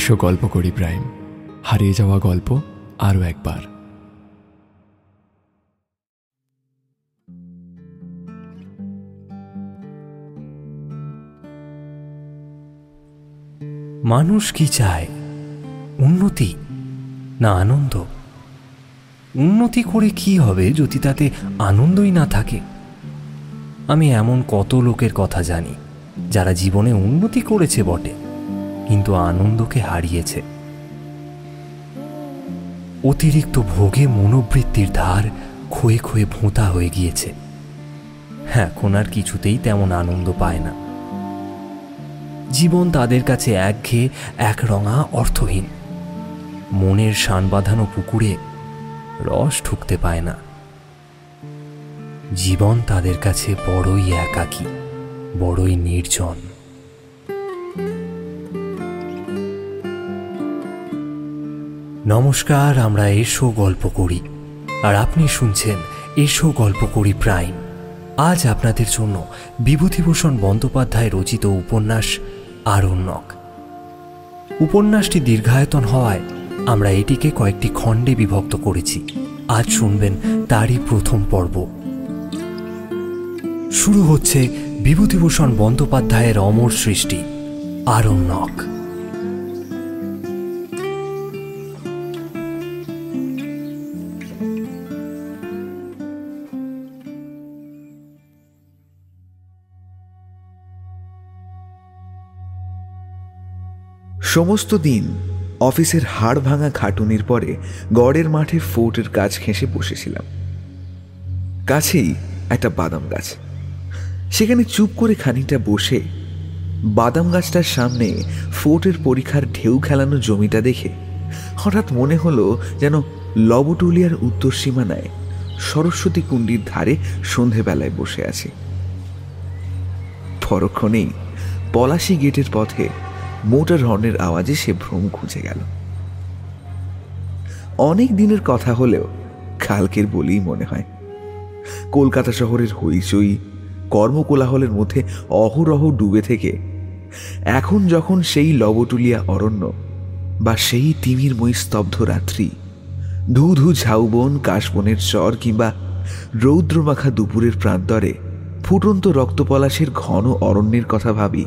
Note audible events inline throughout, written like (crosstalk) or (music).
এসো গল্প করি প্রাইম হারিয়ে যাওয়া গল্প আরও একবার। মানুষ কি চায়? উন্নতি না আনন্দ? উন্নতি করে কি হবে যদি তাতে আনন্দই না থাকে? আমি এমন কত লোকের কথা জানি যারা জীবনে উন্নতি করেছে বটে। কিন্তু আনন্দকে হারিয়েছে। অতিরিক্ত ভোগে মনোবৃত্তির ধার ক্ষয়ে ক্ষয়ে ভোঁতা হয়ে গিয়েছে। এখন আর কিছুতেই তেমন আনন্দ পায় না। জীবন তাদের কাছে একঘেয়ে, একরঙা, অর্থহীন। মনের শান বাঁধানো পুকুরে রস ঢুকতে পায় না। জীবন তাদের কাছে বড়ই একাকী, বড়ই নির্জন। নমস্কার, আমরা এসো গল্প করি। আর আপনি শুনছেন এসো গল্প করি প্রাইম। আজ আপনাদের জন্য বিভূতিভূষণ বন্দ্যোপাধ্যায় রচিত উপন্যাস আরণ্যক। উপন্যাসটি দীর্ঘায়তন হওয়ায় আমরা এটিকে কয়েকটি খণ্ডে বিভক্ত করেছি। আজ শুনবেন তারই প্রথম পর্ব। শুরু হচ্ছে বিভূতিভূষণ বন্দ্যোপাধ্যায়ের অমর সৃষ্টি, আরণ্যক। সমস্ত দিন অফিসের হাড় ভাঙা খাটুনির পরে গড়ের মাঠে ফোর্টের কাজ ঘেঁষে বসেছিলাম। কাছেই একটা বাদাম গাছ। সেখানে চুপ করে খানিকটা বসে বাদাম গাছটার সামনে ফোর্টের পরীক্ষার ঢেউ খেলানো জমিটা দেখে হঠাৎ মনে হলো যেন লবটুলিয়ার উত্তর সীমানায় সরস্বতী কুণ্ডির ধারে সন্ধেবেলায় বসে আছি। পরক্ষণেই পলাশি গেটের পথে মোটর হর্নের আওয়াজে সে ভ্রম খুঁজে গেল। অনেক দিনের কথা হলেও কালকের বলেই মনে হয়। কলকাতা শহরের হইচই, কর্মকোলাহলের মধ্যে অহরহ ডুবে থেকে এখন যখন সেই লবটুলিয়া অরণ্য বা সেই তিমিরময়ী স্তব্ধ রাত্রি ধু ধু ঝাউবন কাশবনের চর কিংবা রৌদ্রমাখা দুপুরের প্রান্তরে ফুটন্ত রক্তপলাশের ঘন অরণ্যের কথা ভাবি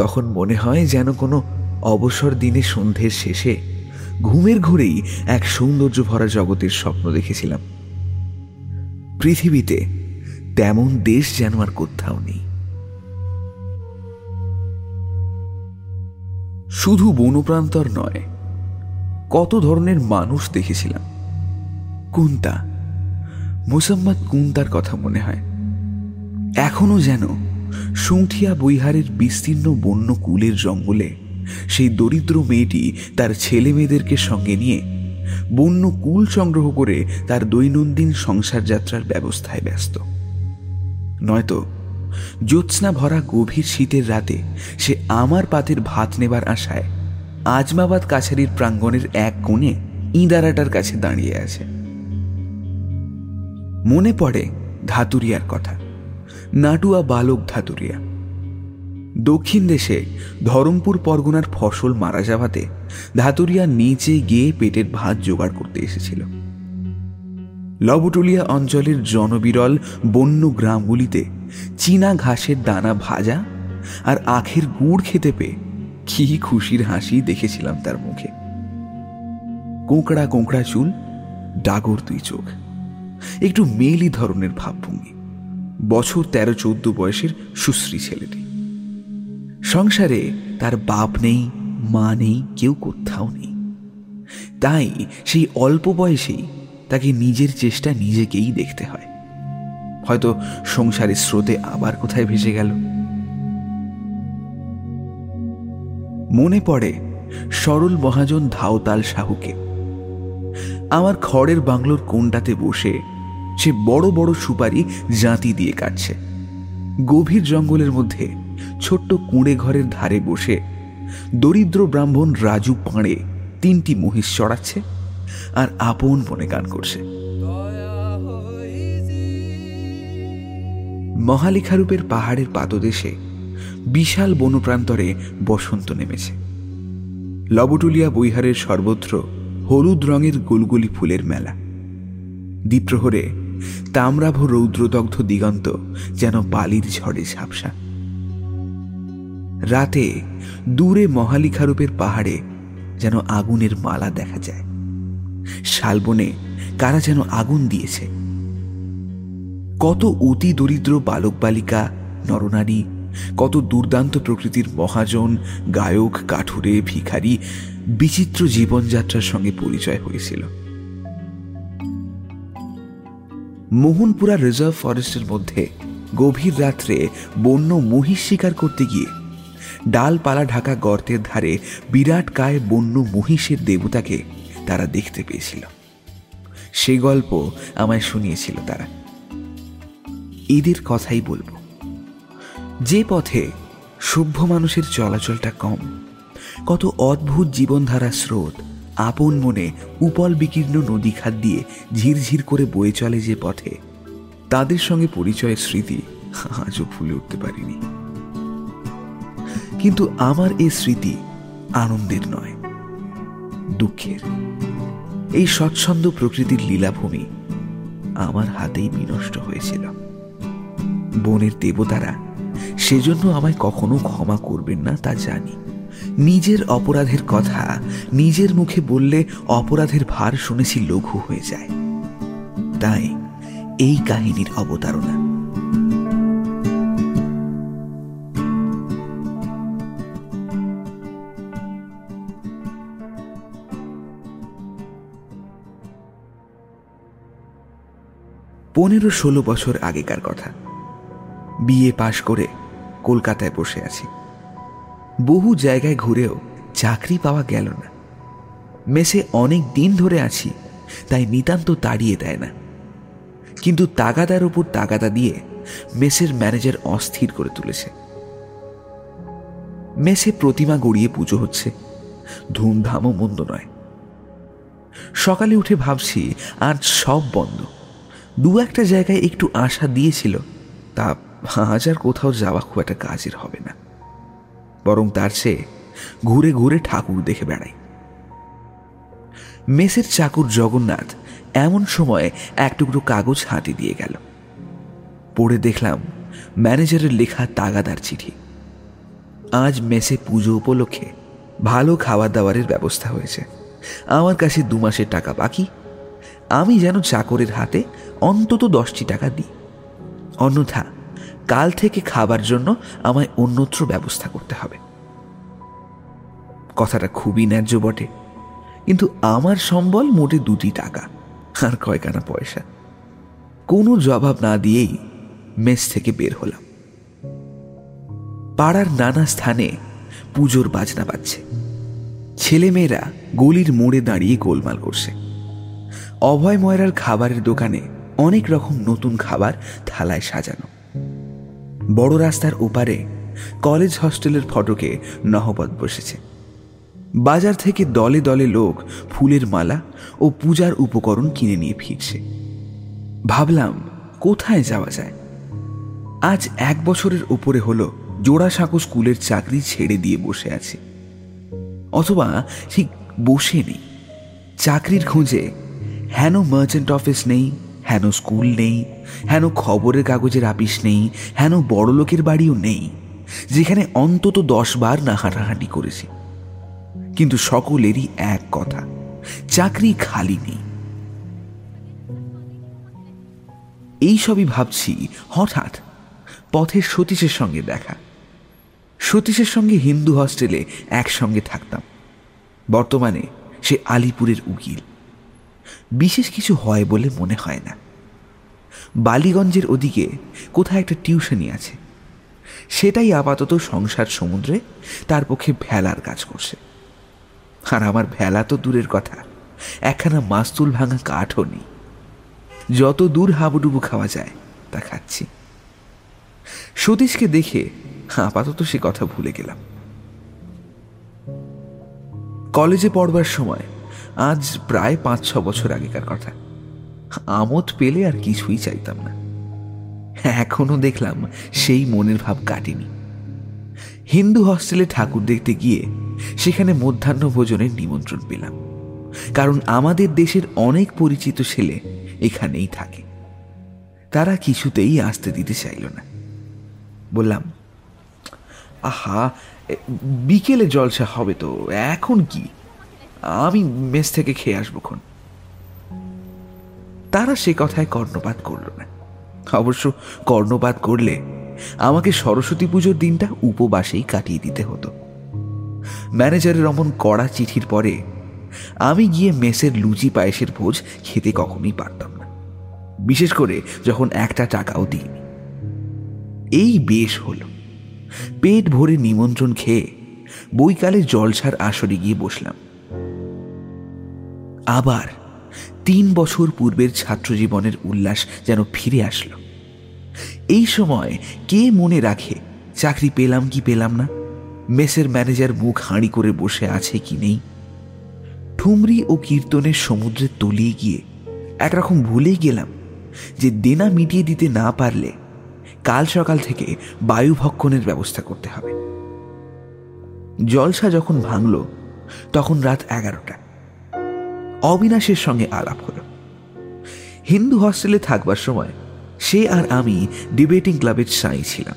তখন মনে হয় যেন কোনো অবসর দিনে সন্ধ্যের শেষে ঘুমের ঘুরেই এক সৌন্দর্য ভরা জগতের স্বপ্ন দেখেছিলাম। পৃথিবীতে তেমন দেশ যেন আর কোথাও নেই। শুধু বনপ্রান্তর নয়, কত ধরনের মানুষ দেখেছিলাম। কুন্তা, মুসাম্মদ কুন্তার কথা মনে হয়। এখনও যেন সুঁঠিয়া বৈহারের বিস্তীর্ণ বন্য কুলের জঙ্গলে সেই দরিদ্র মেয়েটি তার ছেলে মেয়েদেরকে সঙ্গে নিয়ে বন্য কুল সংগ্রহ করে তার দৈনন্দিন সংসার যাত্রার ব্যবস্থায় ব্যস্ত। নয়তো জ্যোৎস্না ভরা গভীর শীতের রাতে সে আমার পাতের ভাত নেবার আশায় আজমাবাদ কাছারির প্রাঙ্গণের এক কোণে ইঁদারাটার কাছে দাঁড়িয়ে আছে। মনে পড়ে ধাতুরিয়ার কথা। নাটুয়া বালক ধাতুরিয়া। দক্ষিণ দেশে ধরমপুর পরগনার ফসল মারা যাওয়াতে ধাতুরিয়া নিচে গিয়ে পেটের ভাত জোগাড় করতে এসেছিল। লবটুলিয়া অঞ্চলের জনবিরল বন্য গ্রামগুলিতে চীনা ঘাসের দানা ভাজা আর আখের গুড় খেতে পেয়ে কি খুশির হাসি দেখেছিলাম তার মুখে। কোঁকড়া কোঁকড়া চুল, ডাগর দুই চোখ, একটু মেলি ধরনের ভাবভঙ্গি। বছর তেরো চোদ্দ বয়সের সুশ্রী ছেলেটি। সংসারে তার বাপ নেই, মা নেই, কেউ কোথাও নেই। তাই সেই অল্প বয়সেই তাকে নিজের চেষ্টা নিজেকেই দেখতে হয়। হয়তো সংসারের স্রোতে আবার কোথায় ভেসে গেল। মনে পড়ে সরল মহাজন ধাওতাল সাহুকে আমার খড়ের বাংলোর কোনটাতে বসে সে বড় বড় সুপারি জাঁতি দিয়ে কাটছে। গভীর জঙ্গলের মধ্যে ছোট্ট কুঁড়ে ঘরের ধারে বসে দরিদ্র ব্রাহ্মণ রাজু পাঁড়ে তিনটি মহিষ চড়াচ্ছে আর আপন মনে গান করছে। মহালিখারূপের পাহাড়ের পাদদেশে বিশাল বনপ্রান্তরে বসন্ত নেমেছে। লবটুলিয়া বৈহারের সর্বত্র হলুদ রঙের গুলগুলি ফুলের মেলা। দ্বীপ্রহরে তামরাভ রৌদ্রদগ্ধ দিগন্ত যেন বালির ঝড়ে ঝাপসা। রাতে দূরে মহালিখারূপের পাহাড়ে যেন আগুনের মালা দেখা যায়। শালবনে কারা যেন আগুন দিয়েছে। কত অতি দরিদ্র বালক বালিকা নরনারী, কত দুর্দান্ত প্রকৃতির মহাজন, গায়ক, কাঠুরে, ভিখারি, বিচিত্র জীবনযাত্রার সঙ্গে পরিচয় হয়েছিল। মোহনপুরা রিজার্ভ ফরেস্টের মধ্যে গভীর রাত্রে বন্য মহিষ শিকার করতে গিয়ে ডালপালা ঢাকা গর্তের ধারে বিরাট কায় বন্য মহিষের দেবতাকে তারা দেখতে পেয়েছিল। সে গল্প আমায় শুনিয়েছিল তারা। এদের কথাই বলব। যে পথে সভ্য মানুষের চলাচলটা কম, কত অদ্ভুত জীবনধারা স্রোত আপন মনে উপল বিকীর্ণ নদী খাত দিয়ে ঝিরঝির করে বয়ে চলে যে পথে। তাদের সঙ্গে পরিচয়ের স্মৃতি আজও ভুলে উঠতে পারিনি। কিন্তু আমার এই স্মৃতি আনন্দের নয়, দুঃখের। এই স্বচ্ছন্দ প্রকৃতির লীলাভূমি আমার হাতেই বিনষ্ট হয়েছিল। বনের দেবতারা সেজন্য আমায় কখনো ক্ষমা করবেন না তা জানি। নিজের অপরাধের কথা নিজের মুখে বললে অপরাধের ভার শুনেছি লঘু হয়ে যায়। তাই এই কাহিনীর অবতারণা। পনেরো ষোলো বছর আগেকার কথা। বিয়ে পাশ করে কলকাতায় বসে আছি। বহু জায়গায় ঘুরেও চাকরি পাওয়া গেল না। মেসে অনেক দিন ধরে আছি, তাই নিতান্ত তাড়িয়ে দেয় না। কিন্তু তাগাদার উপর তাগাদা দিয়ে মেসের ম্যানেজার অস্থির করে তুলেছে। মেসে প্রতিমা গড়িয়ে পুজো হচ্ছে ধুমধামও মন্দ নয়। সকালে উঠে ভাবছি আজ সব বন্ধ। দু একটা জায়গায় একটু আশা দিয়েছিল, তা আজ আর কোথাও যাওয়া খুব একটা কাজের হবে না। বরং তার সে ঘুরে ঘুরে ঠাকুর দেখে বেড়াই মেসের চাকুর জগন্নাথ এমন সময় এক টুকরো কাগজ হাতে দিয়ে গেল। পড়ে দেখলাম ম্যানেজারের লেখা তাগাদার চিঠি। আজ মেসে পুজো উপলক্ষে ভালো খাবার দাবারের ব্যবস্থা হয়েছে। আমার কাছে দু মাসের টাকা বাকি। আমি যেন চাকরের হাতে অন্তত দশটি টাকা দিই। অন্যথা কাল থেকে খাবার জন্য আমায় অন্যত্র ব্যবস্থা করতে হবে। কথাটা খুবই ন্যায্য বটে, কিন্তু আমার সম্বল মোটে দুটি টাকা আর কয়কানা পয়সা। কোনো জবাব না দিয়েই মেস থেকে বের হলাম। পাড়ার নানা স্থানে পুজোর বাজনা বাজছে। ছেলেমেয়েরা গলির মোড়ে দাঁড়িয়ে গোলমাল করছে। অভয় ময়রার খাবারের দোকানে অনেক রকম নতুন খাবার থালায় সাজানো। বড় রাস্তার ওপারে কলেজ হস্টেলের ফটকে নহবত বসেছে। বাজার থেকে দলে দলে লোক ফুলের মালা ও পূজার উপকরণ কিনে নিয়ে ফিরছে। ভাবলাম, কোথায় যাওয়া যায়? আজ এক বছরের উপরে হলো জোড়াসাঁকো স্কুলের চাকরি ছেড়ে দিয়ে বসে আছে। অথবা ঠিক বসে নেই। চাকরির খোঁজে হেন মার্চেন্ট অফিস নেই হেন স্কুল নেই, হেন খবরের কাগজের আপিস নেই, হেন বড় লোকের বাড়িও নেই, যেখানে অন্তত দশ বার না হাঁটাহাঁটি করেছি। কিন্তু সকলেরই এক কথা, চাকরি খালি নেই। এই সবই ভাবছি হঠাৎ পথের সতীশের সঙ্গে দেখা। সতীশের সঙ্গে হিন্দু হস্টেলে একসঙ্গে থাকতাম। বর্তমানে সে আলিপুরের উকিল। বিশেষ কিছু হয় বলে মনে হয় না। বালিগঞ্জের ওদিকে কোথায় একটা টিউশনি আছে। সেটাই আপাতত সংসার সমুদ্রে, তার পক্ষে ভেলার কাজ করছে। আর আমার ভেলা তো দূরের কথা, একখানা মাস্তুল ভাঙা কাঠও নেই। যত দূর হাবুডুবু খাওয়া যায়, তা খাচ্ছি। সতীশকে দেখে আপাতত সে কথা ভুলে গেলাম। কলেজে পড়বার সময়, আজ প্রায় পাঁচ ছ বছর আগেকার কথা। আমোদ পেলে আর কিছুই চাইতাম না। এখনও দেখলাম সেই মনের ভাব কাটেনি। হিন্দু হস্টেলে ঠাকুর দেখতে গিয়ে সেখানে মধ্যাহ্ন ভোজনের নিমন্ত্রণ পেলাম। কারণ আমাদের দেশের অনেক পরিচিত ছেলে এখানেই থাকে। তারা কিছুতেই আসতে দিতে চাইল না। বললাম, আহা বিকেলে জলসা হবে তো, এখন কি? আমি মেস থেকে খেয়ে আসব খন। তারা সে কথায় কর্ণপাত করল না। অবশ্য কর্ণপাত করলে আমাকে সরস্বতী পুজোর দিনটা উপবাসেই কাটিয়ে দিতে হতো। ম্যানেজারের অমন কড়া চিঠির পরে আমি গিয়ে মেসের লুচি পায়েসের ভোজ খেতে কখনই পারতাম না। বিশেষ করে যখন একটা টাকাও দিইনি। এই বেশ হলো। পেট ভরে নিমন্ত্রণ খেয়ে বইকালে জলসার আসরে গিয়ে বসলাম। আবার তিন বছর পূর্বের ছাত্র জীবনের উল্লাস যেন ফিরে আসলো। এই সময় কে মনে রাখে, চাকরি পেলাম কি পেলাম না? মেসের ম্যানেজার মুখ হাঁড়ি করে বসে আছে কি নেই? ঠুমরি ও কীর্তনের সমুদ্রে তলিয়ে গিয়ে একরকম ভুলেই গেলাম যে দেনা মিটিয়ে দিতে না পারলে কাল সকাল থেকে বায়ু ভক্ষণের ব্যবস্থা করতে হবে। জলসা যখন ভাঙল, তখন রাত এগারোটা। অবিনাশের সঙ্গে আলাপ হলো। হিন্দু হস্টেলে থাকবার সময় সে আর আমি ডিবেটিং ক্লাবের সাই ছিলাম।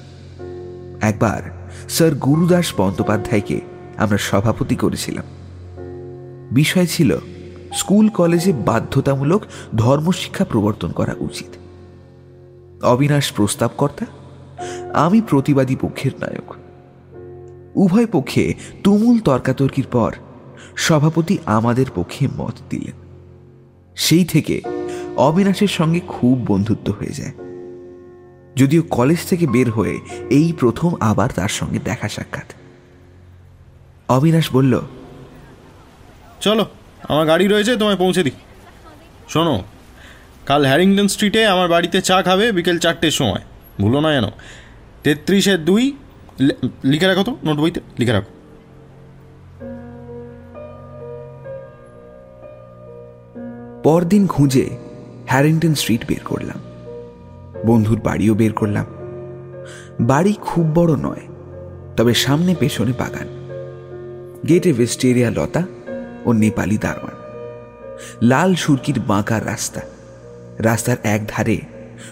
একবার স্যার গুরুদাস বন্দ্যোপাধ্যায়কে আমরা সভাপতি করেছিলাম। বিষয় ছিল, স্কুল কলেজে বাধ্যতামূলক ধর্মশিক্ষা প্রবর্তন করা উচিত। অবিনাশ প্রস্তাবকর্তা, আমি প্রতিবাদী পক্ষের নায়ক। উভয় পক্ষে তুমুল তর্কাতর্কির পর সভাপতি আমাদের পক্ষে মত দিলেন। সেই থেকে অবিনাশের সঙ্গে খুব বন্ধুত্ব হয়ে যায়। যদিও কলেজ থেকে বের হয়ে এই প্রথম আবার তার সঙ্গে দেখা সাক্ষাৎ। অবিনাশ বলল, চলো, আমার গাড়ি রয়েছে, তোমায় পৌঁছে দিই। শোনো, কাল হ্যারিংটন স্ট্রিটে আমার বাড়িতে চা খাবে বিকেল চারটের সময়। ভুলো না যেন। তেত্রিশের দুই লিখে রাখো তো নোট বইতে লিখে রাখো। পরদিন খুঁজে হ্যারিংটন স্ট্রিট বের করলাম। বন্ধুর বাড়িও বের করলাম। বাড়ি খুব বড় নয়, তবে সামনে পেছনে বাগান। গেটে ভেস্টেরিয়া লতা ও নেপালি দারোয়ান। লাল সুরকির বাঁকা রাস্তা, রাস্তার এক ধারে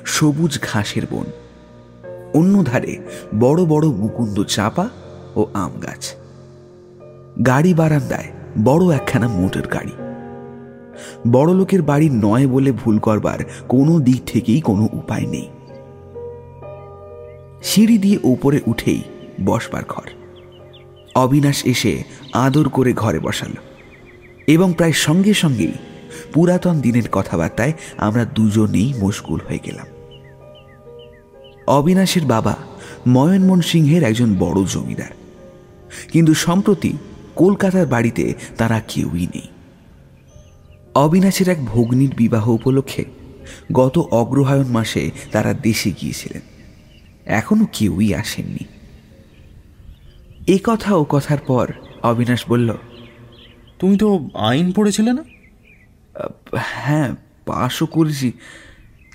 সবুজ ঘাসের বন। অন্য ধারে বড় বড় মুকুন্দ চাপা ও আম গাছ। গাড়ি বারান্দায় বড় একখানা মোটর গাড়ি। বড় লোকের বাড়ি নয় বলে ভুল করবার কোনো দিক থেকেই কোনো উপায় নেই। সিঁড়ি দিয়ে ওপরে উঠেই বসবার ঘর। অবিনাশ এসে আদর করে ঘরে বসাল এবং প্রায় সঙ্গে সঙ্গেই পুরাতন দিনের কথাবার্তায় আমরা দুজনেই মশগুল হয়ে গেলাম। অবিনাশের বাবা ময়নমোহন সিংহের একজন বড় জমিদার। কিন্তু সম্প্রতি কলকাতার বাড়িতে তারা কেউই নেই। অবিনাশের এক ভগ্নির বিবাহ উপলক্ষে গত অগ্রহায়ণ মাসে তারা দেশে গিয়েছিলেন। এখনও কেউই আসেননি। এ কথা ও কথার পর অবিনাশ বলল তুমি তো আইন পড়েছিলে না? হ্যাঁ পাশও করেছি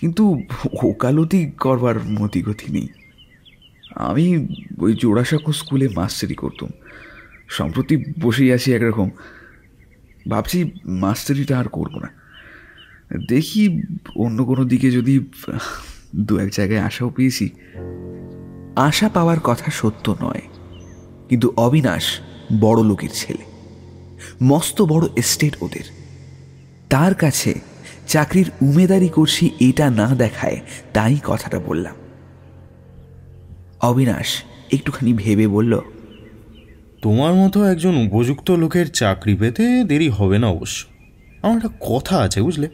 কিন্তু ওকালতি করবার মতিগতি নেই। আমি ওই জোড়াসাঁকো স্কুলে মাস্টারি করতাম সম্প্রতি বসেই আছি একরকম। ভাবছি মাস্টারিটা আর করব না। দেখি অন্য কোনো দিকে যদি দু এক জায়গায় আশাও পেয়েছি। আশা পাওয়ার কথা সত্য নয়, কিন্তু অবিনাশ বড় লোকের ছেলে, মস্ত বড় এস্টেট ওদের। তার কাছে চাকরির উমেদারি করছি এটা না দেখায় তাই কথাটা বললাম। অবিনাশ একটুখানি ভেবে বলল তোমার মতো একজন উপযুক্ত লোকের চাকরি পেতে দেরি হবে না অবশ্য। আমার একটা কথা আছে, বুঝলে?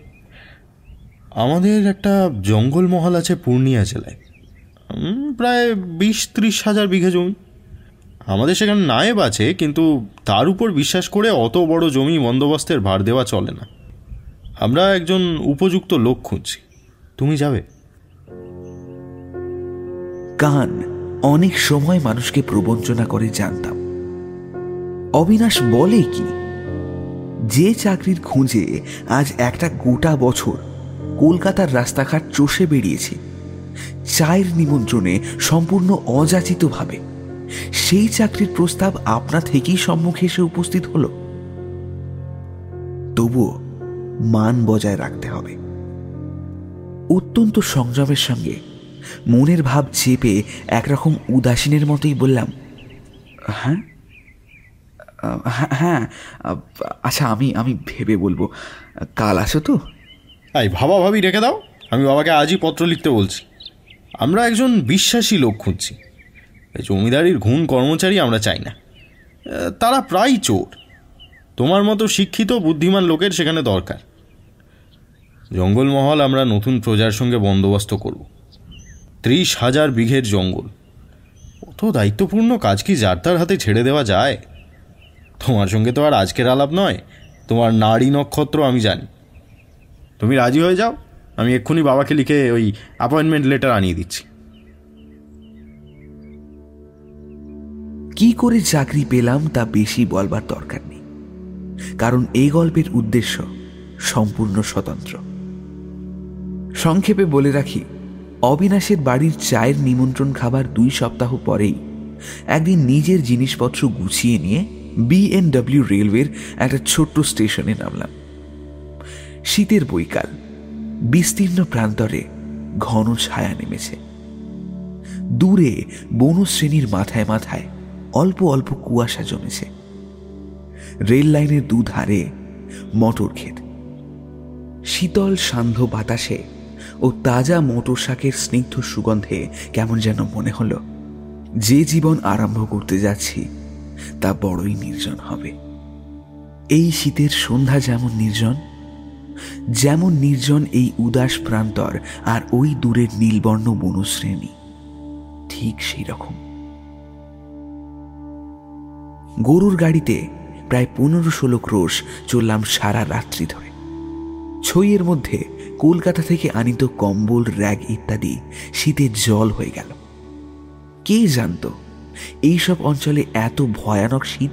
আমাদের একটা জঙ্গলমহল আছে পূর্ণিয়া জেলায়। প্রায় বিশ ত্রিশ হাজার বিঘে জমি। আমাদের সেখানে নায়েব আছে, কিন্তু তার উপর বিশ্বাস করে অত বড় জমি বন্দোবস্তের ভার দেওয়া চলে না। আমরা একজন উপযুক্ত লোক খুঁজছি। তুমি যাবে? কান অনেক সময় মানুষকে প্রবঞ্চনা করে জানতাম। অবিনাশ বলে কি? যে চাকরির খুঁজে আজ একটা গোটা বছর কলকাতার রাস্তাঘাট চষে বেরিয়েছি। চায়ের নিমন্ত্রণে সম্পূর্ণ অযাচিতভাবে। সেই চাকরির প্রস্তাব আপনা থেকেই সম্মুখে এসে উপস্থিত হলো। তবুও মান বজায় রাখতে হবে। অত্যন্ত সংযমের সঙ্গে মনের ভাব চেপে একরকম উদাসীনের মতোই বললাম হ্যাঁ? হ্যাঁ আচ্ছা আমি আমি ভেবে বলব। কাল আসো তো। এই, ভাবা ভাবি রেখে দাও। আমি বাবাকে আজই পত্র লিখতে বলছি। আমরা একজন বিশ্বাসী লোক খুঁজছি। জমিদারির ঘুণ কর্মচারী আমরা চাই না। তারা প্রায় চোর। তোমার মতো শিক্ষিত, বুদ্ধিমান লোকের সেখানে দরকার। জঙ্গলমহল আমরা নতুন প্রজার সঙ্গে বন্দোবস্ত করব। ত্রিশ হাজার বিঘের জঙ্গল। অত দায়িত্বপূর্ণ কাজ কি যার তার হাতে ছেড়ে দেওয়া যায়? তোমার সঙ্গে তো আর আজকের আলাপ নয়। তোমার নারী নক্ষত্র আমি জানি। তুমি রাজি হয়ে যাও? আমি এক্ষুনি বাবাকে লিখে ওই অ্যাপয়েন্টমেন্ট লেটার আনিয়ে দিচ্ছি। কি করে চাকরি পেলাম তা বেশি বলবার দরকার নেই। কারণ এই গল্পের উদ্দেশ্য সম্পূর্ণ স্বতন্ত্র। সংক্ষেপে বলে রাখি, অবিনাশের বাড়ির চায়ের নিমন্ত্রণ খাবার দুই সপ্তাহ পরেই একদিন নিজের জিনিসপত্র গুছিয়ে নিয়ে বিএনডব্লিউ রেলওয়ের একটা ছোট্ট স্টেশনে নামলাম। শীতের বৈকাল, বিস্তীর্ণ প্রান্তরে ঘন ছায়া নেমেছে। দূরে বনশ্রেণীর মাথায় মাথায় অল্প অল্প কুয়াশা জমেছে। রেল লাইনের দুধারে মটর ক্ষেত। শীতল সান্ধ্য বাতাসে ও তাজা মোটর শাকের স্নিগ্ধ সুগন্ধে কেমন যেন মনে হলো। যে জীবন আরম্ভ করতে যাচ্ছি তা বড়ই নির্জন হবে। এই শীতের সন্ধ্যা যেমন নির্জন যেমন নির্জন এই উদাস প্রান্তর আর ওই দূরের নীলবর্ণ বনশ্রেণী, ঠিক সেই রকম। গরুর গাড়িতে প্রায় পনেরো ষোলো ক্রোশ চললাম সারা রাত্রি ধরে। ছইয়ের মধ্যে কলকাতা থেকে আনিত কম্বল, র্যাগ ইত্যাদি শীতে জল হয়ে গেল। কে জানত এইসব অঞ্চলে এত ভয়ানক শীত?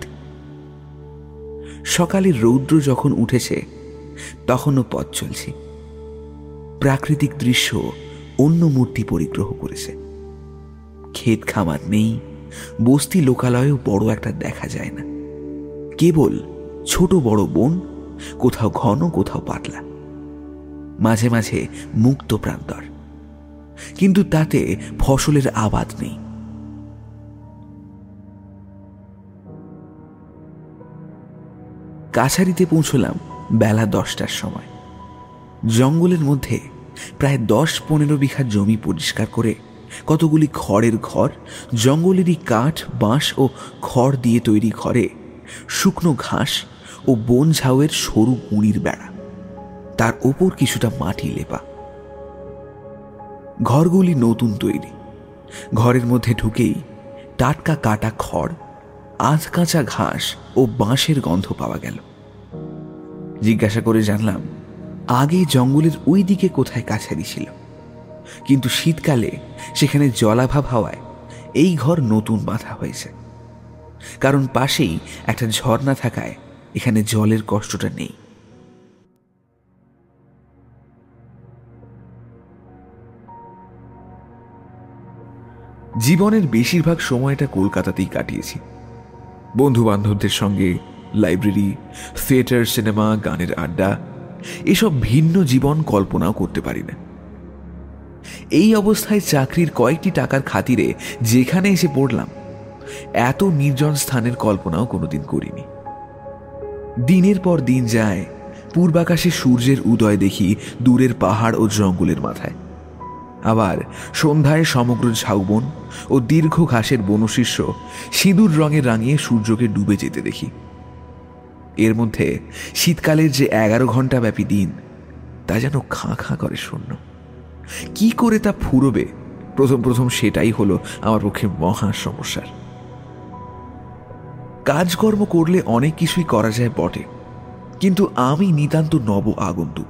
সকালে রৌদ্র যখন উঠেছে, তখনও পথ চলছি। প্রাকৃতিক দৃশ্য অন্য মূর্তি পরিগ্রহ করেছে। ক্ষেত খামার নেই, বস্তি লোকালয়েও বড় একটা দেখা যায় না। কেবল ছোট বড় বন, কোথাও ঘন, কোথাও পাতলা। মাঝে মাঝে মুক্ত প্রান্তর। কিন্তু তাতে ফসলের আবাদ নেই। কাছারিতে পৌঁছলাম বেলা দশটার সময়। জঙ্গলের মধ্যে প্রায় দশ পনেরো বিঘা জমি পরিষ্কার করে কতগুলি খড়ের ঘর, জঙ্গলেরই কাঠ, বাঁশ ও খড় দিয়ে তৈরি ঘরে শুকনো ঘাস ও বন ঝাউয়ের সরু গুঁড়ির বেড়া। তার ওপর কিছুটা মাটি লেপা। ঘরগুলি নতুন তৈরি। ঘরের মধ্যে ঢুকেই টাটকা কাটা খড়, আধ কাঁচা ঘাস ও বাঁশের গন্ধ পাওয়া গেল। জিজ্ঞাসা করে জানলাম আগে জঙ্গলের ওই দিকে কোথায় কাছারি ছিল। কিন্তু শীতকালে সেখানে জলাভাব হওয়ায় এই ঘর নতুন বাঁধা হয়েছে। কারণ পাশেই একটা ঝর্ণা থাকায় এখানে জলের কষ্টটা নেই। জীবনের বেশিরভাগ সময়টা কলকাতাতেই কাটিয়েছি। বন্ধু বান্ধবদের সঙ্গে লাইব্রেরি, থিয়েটার, সিনেমা, গানের আড্ডা, এসব ভিন্ন জীবন কল্পনাও করতে পারি না। এই অবস্থায় চাকরির কয়েকটি টাকার খাতিরে যেখানে এসে পড়লাম, এত নির্জন স্থানের কল্পনাও কোনোদিন করিনি। দিনের পর দিন যায়, পূর্বাকাশে সূর্যের উদয় দেখি দূরের পাহাড় ও জঙ্গলের মাথায়। আবার সন্ধ্যায় সমগ্র ঝাউবন ও দীর্ঘ ঘাসের বনশিষ্য সিঁদুর রঙে রাঙিয়ে সূর্যকে ডুবে যেতে দেখি। এর মধ্যে শীতকালের যে এগারো ঘণ্টা ব্যাপী দিন, তা যেন খাঁ খাঁ করে শূন্য। কি করে তা ফুরবে? প্রথম প্রথম সেটাই হলো আমার পক্ষে মহা সমস্যার। কাজকর্ম করলে অনেক কিছুই করা যায় বটে, কিন্তু আমি নিতান্ত নব আগন্তুক।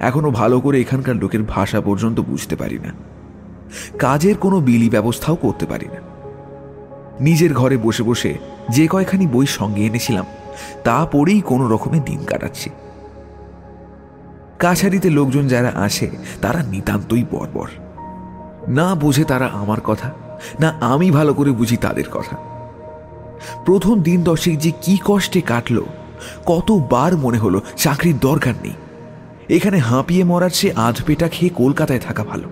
এখনও ভালো করে এখানকার লোকের ভাষা পর্যন্ত বুঝতে পারি না। কাজের কোনো বিলি ব্যবস্থাও করতে পারি না। নিজের ঘরে বসে বসে যে কয়খানি বই সঙ্গে এনেছিলাম তা পড়েই কোনো রকমে দিন কাটাচ্ছি। কাছারিতে লোকজন যারা আসে, তারা নিতান্তই বর্বর। না বোঝে তারা আমার কথা, না আমি ভালো করে বুঝি তাদের কথা। প্রথম দিন দশেক যে কি কষ্টে কাটলো, কতবার মনে হলো চাকরির দরকার নেই। এখানে হাঁপিয়ে মরার চেয়ে আধ পেটা খেয়ে কলকাতায় থাকা ভালো।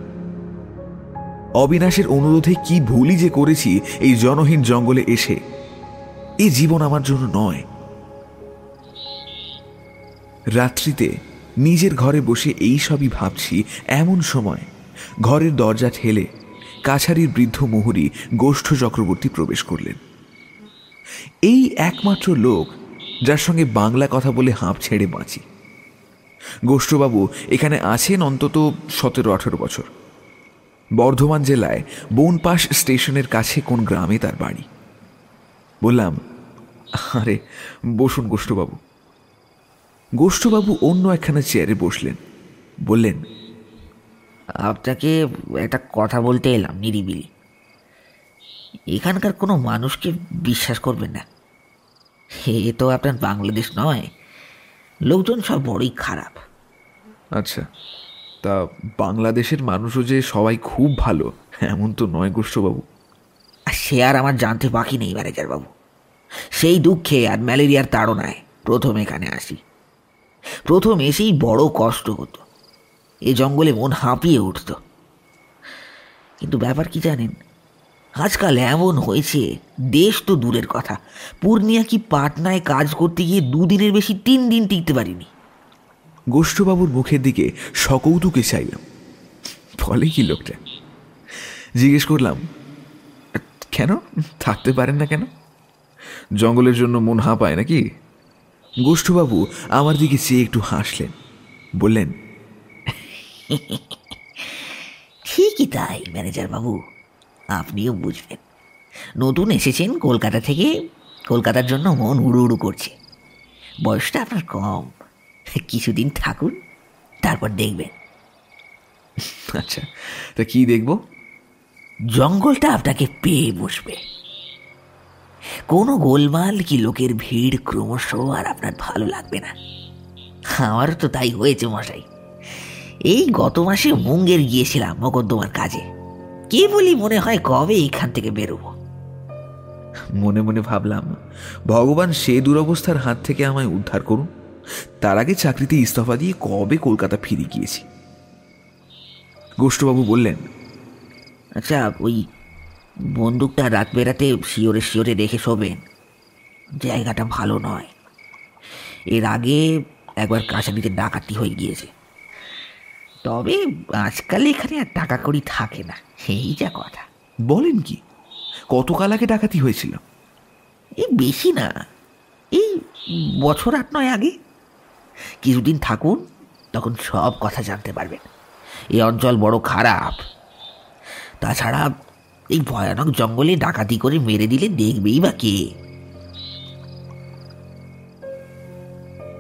অবিনাশের অনুরোধে কি ভুলই যে করেছি এই জনহীন জঙ্গলে এসে এই জীবন আমার জন্য নয়। রাত্রিতে নিজের ঘরে বসে এই সবই ভাবছি এমন সময়। ঘরের দরজা ঠেলে কাছারির বৃদ্ধ মুহুরি গোষ্ঠ চক্রবর্তী প্রবেশ করলেন। এই একমাত্র লোক যার সঙ্গে বাংলা কথা বলে হাঁপ ছেড়ে বাঁচি। গোষ্ঠবাবু এখানে আছেন অন্তত সতেরো আঠেরো বছর। বর্ধমান জেলায় বনপাস স্টেশনের কাছে কোন গ্রামে তার বাড়ি। বললাম, আরে, বসুন গোষ্ঠবাবু। গোষ্ঠবাবু অন্য একখানা চেয়ারে বসলেন। বললেন আপনাকে একটা কথা বলতে এলাম নিরিবিলি। এখানকার কোনো মানুষকে বিশ্বাস করবেন না। এ তো আপনার বাংলাদেশ নয়। লোকজন সব বড়ই খারাপ। আচ্ছা তা বাংলাদেশের মানুষও যে সবাই খুব ভালো এমন তো নয় গোষ্ঠবাবু। আর সে আর আমার জানতে বাকি নেই ম্যানেজার বাবু সেই দুঃখে আর ম্যালেরিয়ার তাড়নায় প্রথম এখানে আসি। প্রথম এসেই বড় কষ্ট হতো। এ জঙ্গলে মন হাঁপিয়ে উঠত। কিন্তু ব্যাপার কি জানেন? আজকাল এমন হয়েছে, দেশ তো দূরের কথা। পূর্ণিয়া কি পাটনায় কাজ করতে গিয়ে দুদিনের বেশি তিন দিন টিকতে পারিনি? গোষ্ঠবাবুর মুখের দিকে সকৌতুকে চাইলাম। ফলে কি লোকটা? জিজ্ঞেস করলাম, কেন? থাকতে পারেন না কেন? জঙ্গলের জন্য মন হাঁপায় নাকি? গোষ্ঠবাবু আমার দিকে চেয়ে একটু হাসলেন। বললেন ঠিকই তাই ম্যানেজার বাবু। আপনিও বুঝবেন। নতুন এসেছেন কলকাতা থেকে কলকাতার জন্য মন উড়ু উড়ু করছে। বয়সটা আপনার কম। কিছুদিন থাকুন তারপর দেখবেন। আচ্ছা তা কি দেখব? জঙ্গলটা আপনাকে পেয়ে বসবে। কোনো গোলমাল কি লোকের ভিড় ক্রমশ আর আপনার ভালো লাগবে না? আমারও তো তাই হয়েছে মশাই। এই গত মাসে মুঙ্গের গিয়েছিলাম মকদ্দমার কাজে। কে বলি মনে হয় কবে এখান থেকে বেরোবো? মনে মনে ভাবলাম ভগবান সে দুরবস্থার হাত থেকে আমায় উদ্ধার করুন। তার আগে চাকরিতে ইস্তফা দিয়ে কবে কলকাতা ফিরে গিয়েছি। গোষ্ঠবাবু বললেন আচ্ছা ওই বন্দুকটা রাত বেরাতে শিওরে শিওরে রেখে শোবেন জায়গাটা ভালো নয়। এর আগে একবার কাছারিতে ডাকাতি হয়ে গিয়েছে। তবে আজকাল এখানে আর টাকা কড়ি থাকে না সেই যা কথা। বলেন কি কতকাল আগে ডাকাতি হয়েছিল? এই বেশি না এই বছর আট নয় আগে। কিছুদিন থাকুন তখন সব কথা জানতে পারবেন। এই অঞ্চল বড় খারাপ। তাছাড়া এই ভয়ানক জঙ্গলে ডাকাতি করে মেরে দিলে দেখবেই বা কে।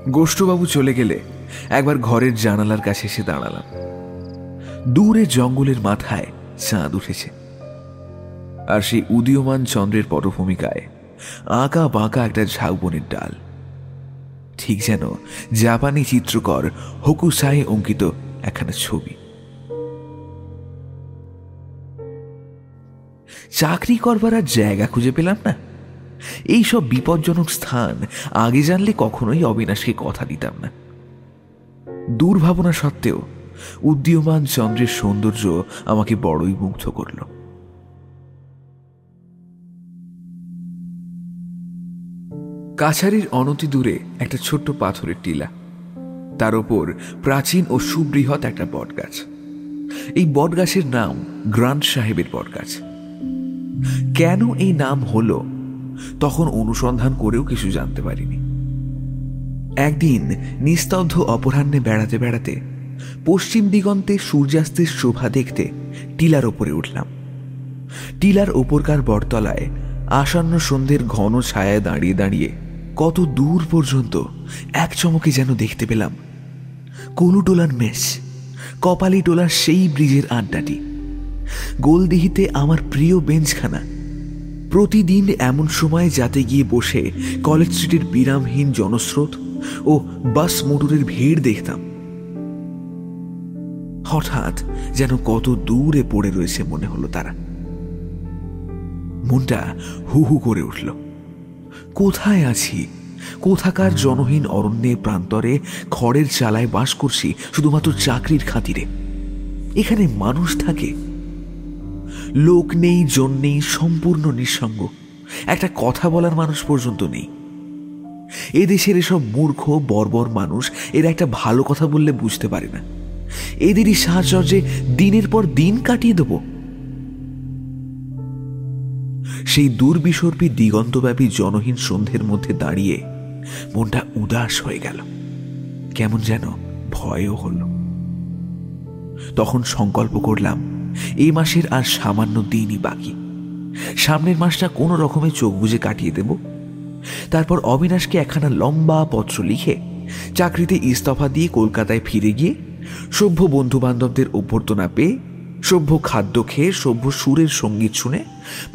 গোষ্ঠবাবু চলে গেলে একবার ঘরের জানালার কাছে এসে দাঁড়ালাম। দূরে জঙ্গলের মাথায় চাঁদ উঠেছে। আর সেই উদীয়মান চন্দ্রের পটভূমিকায় আঁকা বাঁকা একটা ঝাউবনের ডাল। ঠিক যেন জাপানি চিত্রকর হকুসায়ে অঙ্কিত একখানা ছবি। চাকরি করবার আর জায়গা খুঁজে পেলাম না। এই সব বিপজ্জনক স্থান আগে জানলে কখনোই অবিনাশকে কথা দিতাম না। দুর্ভাবনা সত্ত্বেও উদীয়মান চন্দ্রের সৌন্দর্য আমাকে বড়ই মুগ্ধ করল। কাছারির অনতি দূরে একটা ছোট্ট পাথরের টিলা। তার ওপর প্রাচীন ও সুবৃহৎ একটা বটগাছ। এই বটগাছের নাম গ্রান্ড সাহেবের বটগাছ। কেন এই নাম হলো? তখন অনুসন্ধান করেও কিছু জানতে পারিনি। একদিন নিস্তব্ধ অপরাহ্নে বেড়াতে বেড়াতে পশ্চিম দিগন্তে সূর্যাস্তের শোভা দেখতে টিলার ওপরে উঠলাম। টিলার ওপরকার বটতলায় আসন্ন সন্ধ্যের ঘন ছায়ায় দাঁড়িয়ে দাঁড়িয়ে কত দূর পর্যন্ত এক চমকে যেন দেখতে পেলাম। কলুটোলার মেস কপালি টোলার সেই ব্রিজের আড্ডাটি। গোলদিহিতে আমার প্রিয় বেঞ্চখানা। প্রতিদিন এমন সময় যাতে গিয়ে বসে কলেজ স্ট্রিটের বিরামহীন জনস্রোত ও বাস মোটরের ভিড় দেখতাম। হঠাৎ যেন কত দূরে পড়ে রয়েছে মনে হলো তারা। মনটা হু হু করে উঠল। কোথায় আছি? কোথাকার জনহীন অরণ্যে, প্রান্তরে, খড়ের চালায় বাস করছি শুধুমাত্র চাকরির খাতিরে। এখানে মানুষ থাকে। লোক নেই, জন নেই, সম্পূর্ণ নিঃসঙ্গ। একটা কথা বলার মানুষ পর্যন্ত নেই। এদেশের এসব মূর্খ, বর্বর মানুষ, এরা একটা ভালো কথা বললে বুঝতে পারে না। এদেরই সাহচর্যে দিনের পর দিন কাটিয়ে দেব। সেই দুর্বিসর্পী, দিগন্তব্যাপী, জনহীন সন্ধ্যের মধ্যে দাঁড়িয়ে মনটা উদাস হয়ে গেল। কেমন যেন ভয়ও হল। তখন সংকল্প করলাম এই মাসের আর সামান্য দিনই বাকি। সামনের মাসটা কোনো রকমে চোখ বুঝে কাটিয়ে দেব। তারপর অবিনাশকে একখানা লম্বা পত্র লিখে চাকরিতে ইস্তফা দিয়ে কলকাতায় ফিরে গিয়ে সভ্য বন্ধু বান্ধবদের অভ্যর্থনা পেয়ে, সভ্য খাদ্য খেয়ে, সভ্য সুরের সংগীত শুনে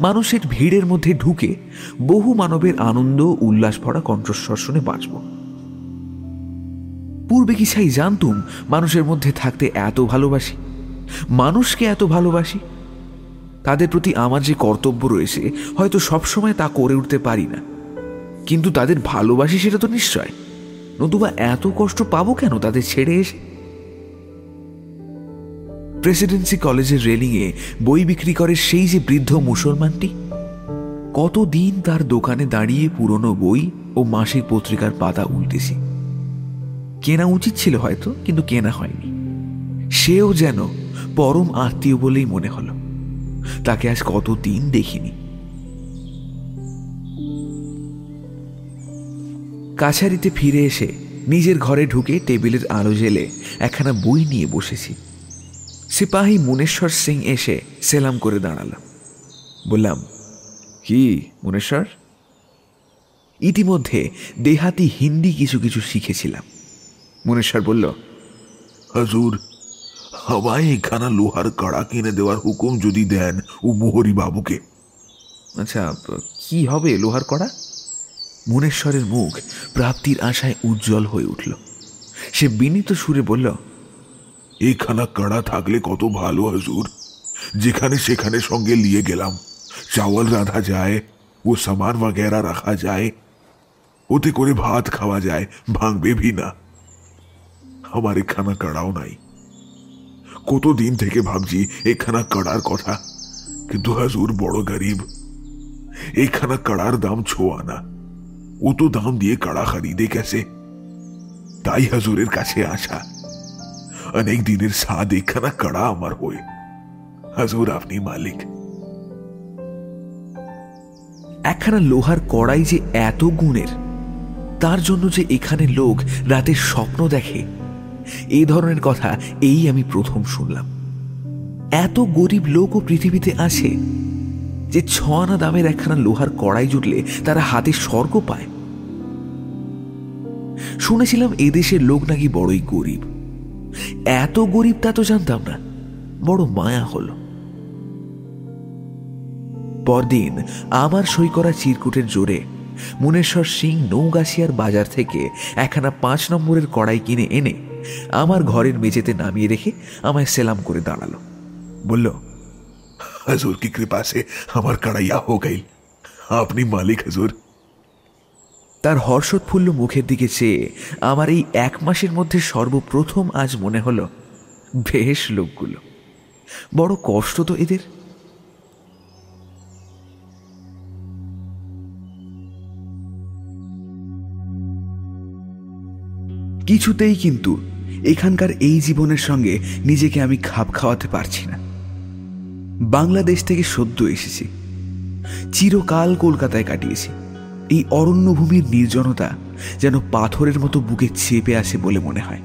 মানুষের ভিড়ের মধ্যে ঢুকে বহু মানবের আনন্দ, উল্লাস ভরা কণ্ঠস্বর শুনে বাঁচব। পূর্বে কি ছাই জানতুম মানুষের মধ্যে থাকতে এত ভালোবাসি? মানুষকে এত ভালোবাসি? তাদের প্রতি আমার যে কর্তব্য রয়েছে, হয়তো সবসময় তা করে উঠতে পারি না। কিন্তু তাদের ভালোবাসি সেটা তো নিশ্চয়। নতুবা এত কষ্ট পাবো কেন তাদের ছেড়ে এসে? প্রেসিডেন্সি কলেজের রেলিংয়ে বই বিক্রি করে সেই যে বৃদ্ধ মুসলমানটি, কতদিন তার দোকানে দাঁড়িয়ে পুরনো বই ও মাসিক পত্রিকার পাতা উল্টেছি। কেনা উচিত ছিল হয়তো, কিন্তু কেনা হয়নি। সেও যেন পরম আত্মীয় বলেই মনে হলো। তাকে আজ কতদিন দেখিনি। কাছারিতে ফিরে এসে নিজের ঘরে ঢুকে টেবিলের আলো জেলে একখানা বই নিয়ে বসেছি। সিপাহী মুনেশ্বর সিং এসে সেলাম করে দাঁড়ালাম বললাম, কি মুনেশ্বর? ইতিমধ্যে দেহাতি হিন্দি কিছু কিছু শিখেছিলাম। মুনেশ্বর বলল, হাজুর সবাই এখানা লোহার কাড়া কিনে দেওয়ার হুকুম যদি দেন ও মোহরি বাবুকে। আচ্ছা কি হবে লোহার কড়া? মুনেশ্বরের মুখ প্রাপ্তির আশায় উজ্জ্বল হয়ে উঠল। সে বিনীত সুরে বলল এইখানা কাড়া থাকলে কত ভালো হাজুর। যেখানে সেখানে সঙ্গে নিয়ে গেলাম। চাওয়াল রাঁধা যায় ও সামান বাগেরা রাখা যায়। ওতে করে ভাত খাওয়া যায় ভাঙবে ভি না। আমার এখানা কাড়াও নাই। কতদিন থেকে ভাবছি এখানা কাড়ার কথা। কিন্তু হাজুর বড় গরিব। এখানা কড়ার দাম ছোয়া না। ও তো দাম দিয়ে কড়া খরিদে কেসে তাই হাজুরের কাছে আসা। অনেক দিনের সাদ এখানা কাড়া আমার হয়ে। হাজুর আপনি মালিক। একখানা লোহার কড়াই যে এত গুণের, তার জন্য যে এখানে লোক রাতে স্বপ্ন দেখে। এই ধরনের কথা এই আমি প্রথম শুনলাম। এত গরিব লোকও পৃথিবীতে আছে যে ছ আনা দামের একখানা লোহার কড়াই জুটলে তারা হাতে স্বর্গ পায়। শুনেছিলাম এদেশের লোক নাকি বড়ই গরিব। এত গরিব তা তো জানতাম না, বড় মায়া হল। পরদিন আমার সই করা চিরকুটের জোরে মুনেশ্বর সিং নৌগাছিয়ার বাজার থেকে একখানা পাঁচ নম্বরের কড়াই কিনে এনে আমার ঘরের মেঝেতে নামিয়ে রেখে আমায় সেলাম করে দাঁড়াল। বলল হাজুর কি কৃপা আমার কাড়াইয়া হো গাইল। আপনি মালিক হাজুর। তার হর্ষোৎফুল্ল মুখের দিকে চেয়ে আমার এই এক মাসের মধ্যে সর্বপ্রথম আজ মনে হলো বেশ লোকগুলো। বড় কষ্ট তো এদের। কিছুতেই কিন্তু এখানকার এই জীবনের সঙ্গে নিজেকে আমি খাপ খাওয়াতে পারছি না। বাংলাদেশ থেকে সদ্য এসেছি। চিরকাল কলকাতায় কাটিয়েছি। এই অরণ্যভূমির নির্জনতা যেন পাথরের মতো বুকে চেপে আসে বলে মনে হয়।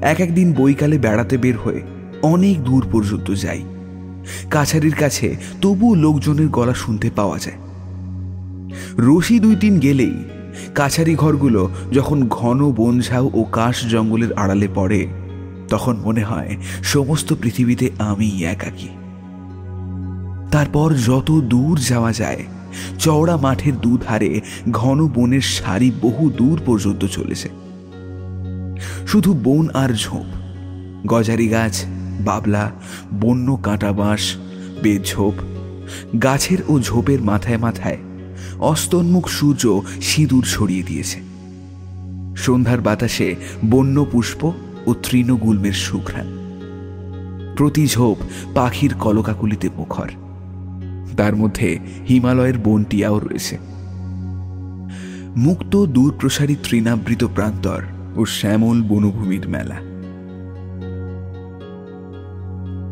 এক একদিন বইকালে বেড়াতে বের হয়ে অনেক দূর পর্যন্ত যাই। কাছারির কাছে তবু লোকজনের গলা শুনতে পাওয়া যায়। রশি দুই তিন গেলেই কাছারি ঘরগুলো যখন ঘন বনঝাউ ও কাশ জঙ্গলের আড়ালে পড়ে, তখন মনে হয় সমস্ত পৃথিবীতে আমি একাকী। তারপর যত দূর যাওয়া যায়, চওড়া মাঠের দুধারে ঘন বনের সারি বহু দূর পর্যন্ত চলেছে। শুধু বন আর ঝোপ, গজারি গাছ, বাবলা, বন্য কাঁটা বাঁশ বেঝোপ গাছের ও ঝোপের মাথায় মাথায় অস্তন্মুখ সূর্য সিঁদুর ছড়িয়ে দিয়েছে। সন্ধ্যার বাতাসে বন্য পুষ্প ও তৃণগুল্মের সুঘ্রাণ প্রতি ঝোপ পাখির কলকাকুলিতে মুখর। তার মধ্যে হিমালয়ের বনটিয়াও রয়েছে। মুক্ত দূর প্রসারী তৃণাবৃত প্রান্তর ও শ্যামল বনভূমির মেলা।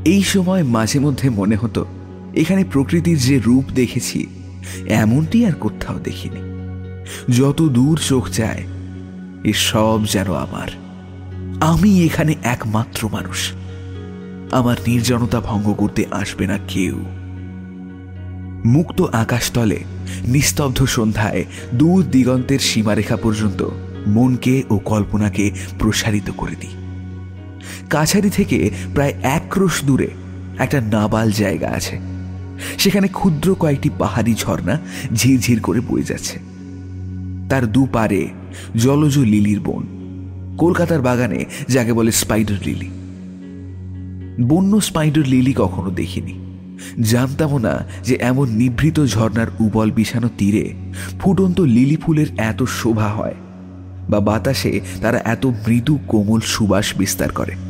এই সময় মাঝে মধ্যে মনে হতো, এখানে প্রকৃতির যে রূপ দেখেছি এমনটি আর কোথাও দেখিনি। যত দূর চোখ যায় সব যেন আমার। আমি এখানে একমাত্র মানুষ। আমার নির্জনতা ভঙ্গ করতে আসবে না কেউ। মুক্ত আকাশতলে, নিস্তব্ধ সন্ধ্যায়, দূর দিগন্তের সীমারেখা পর্যন্ত মনকে ও কল্পনাকে প্রসারিত করে দিই। কাছারি থেকে প্রায় এক ক্রোশ দূরে একটা নাবাল জায়গা আছে। সেখানে ক্ষুদ্র কয়েকটি পাহাড়ি ঝর্ণা ঝিরঝির করে বয়ে যাচ্ছে। তার দুপারে জলজ লিলির বন। কলকাতার বাগানে যাকে বলে স্পাইডার লিলি। বন্য স্পাইডার লিলি কখনো দেখিনি। জানতামও না যে এমন নিভৃত ঝর্ণার উবল বিছানো তীরে ফুটন্ত লিলি ফুলের এত শোভা হয় বা বাতাসে তারা এত মৃদু কোমল সুবাস বিস্তার করে।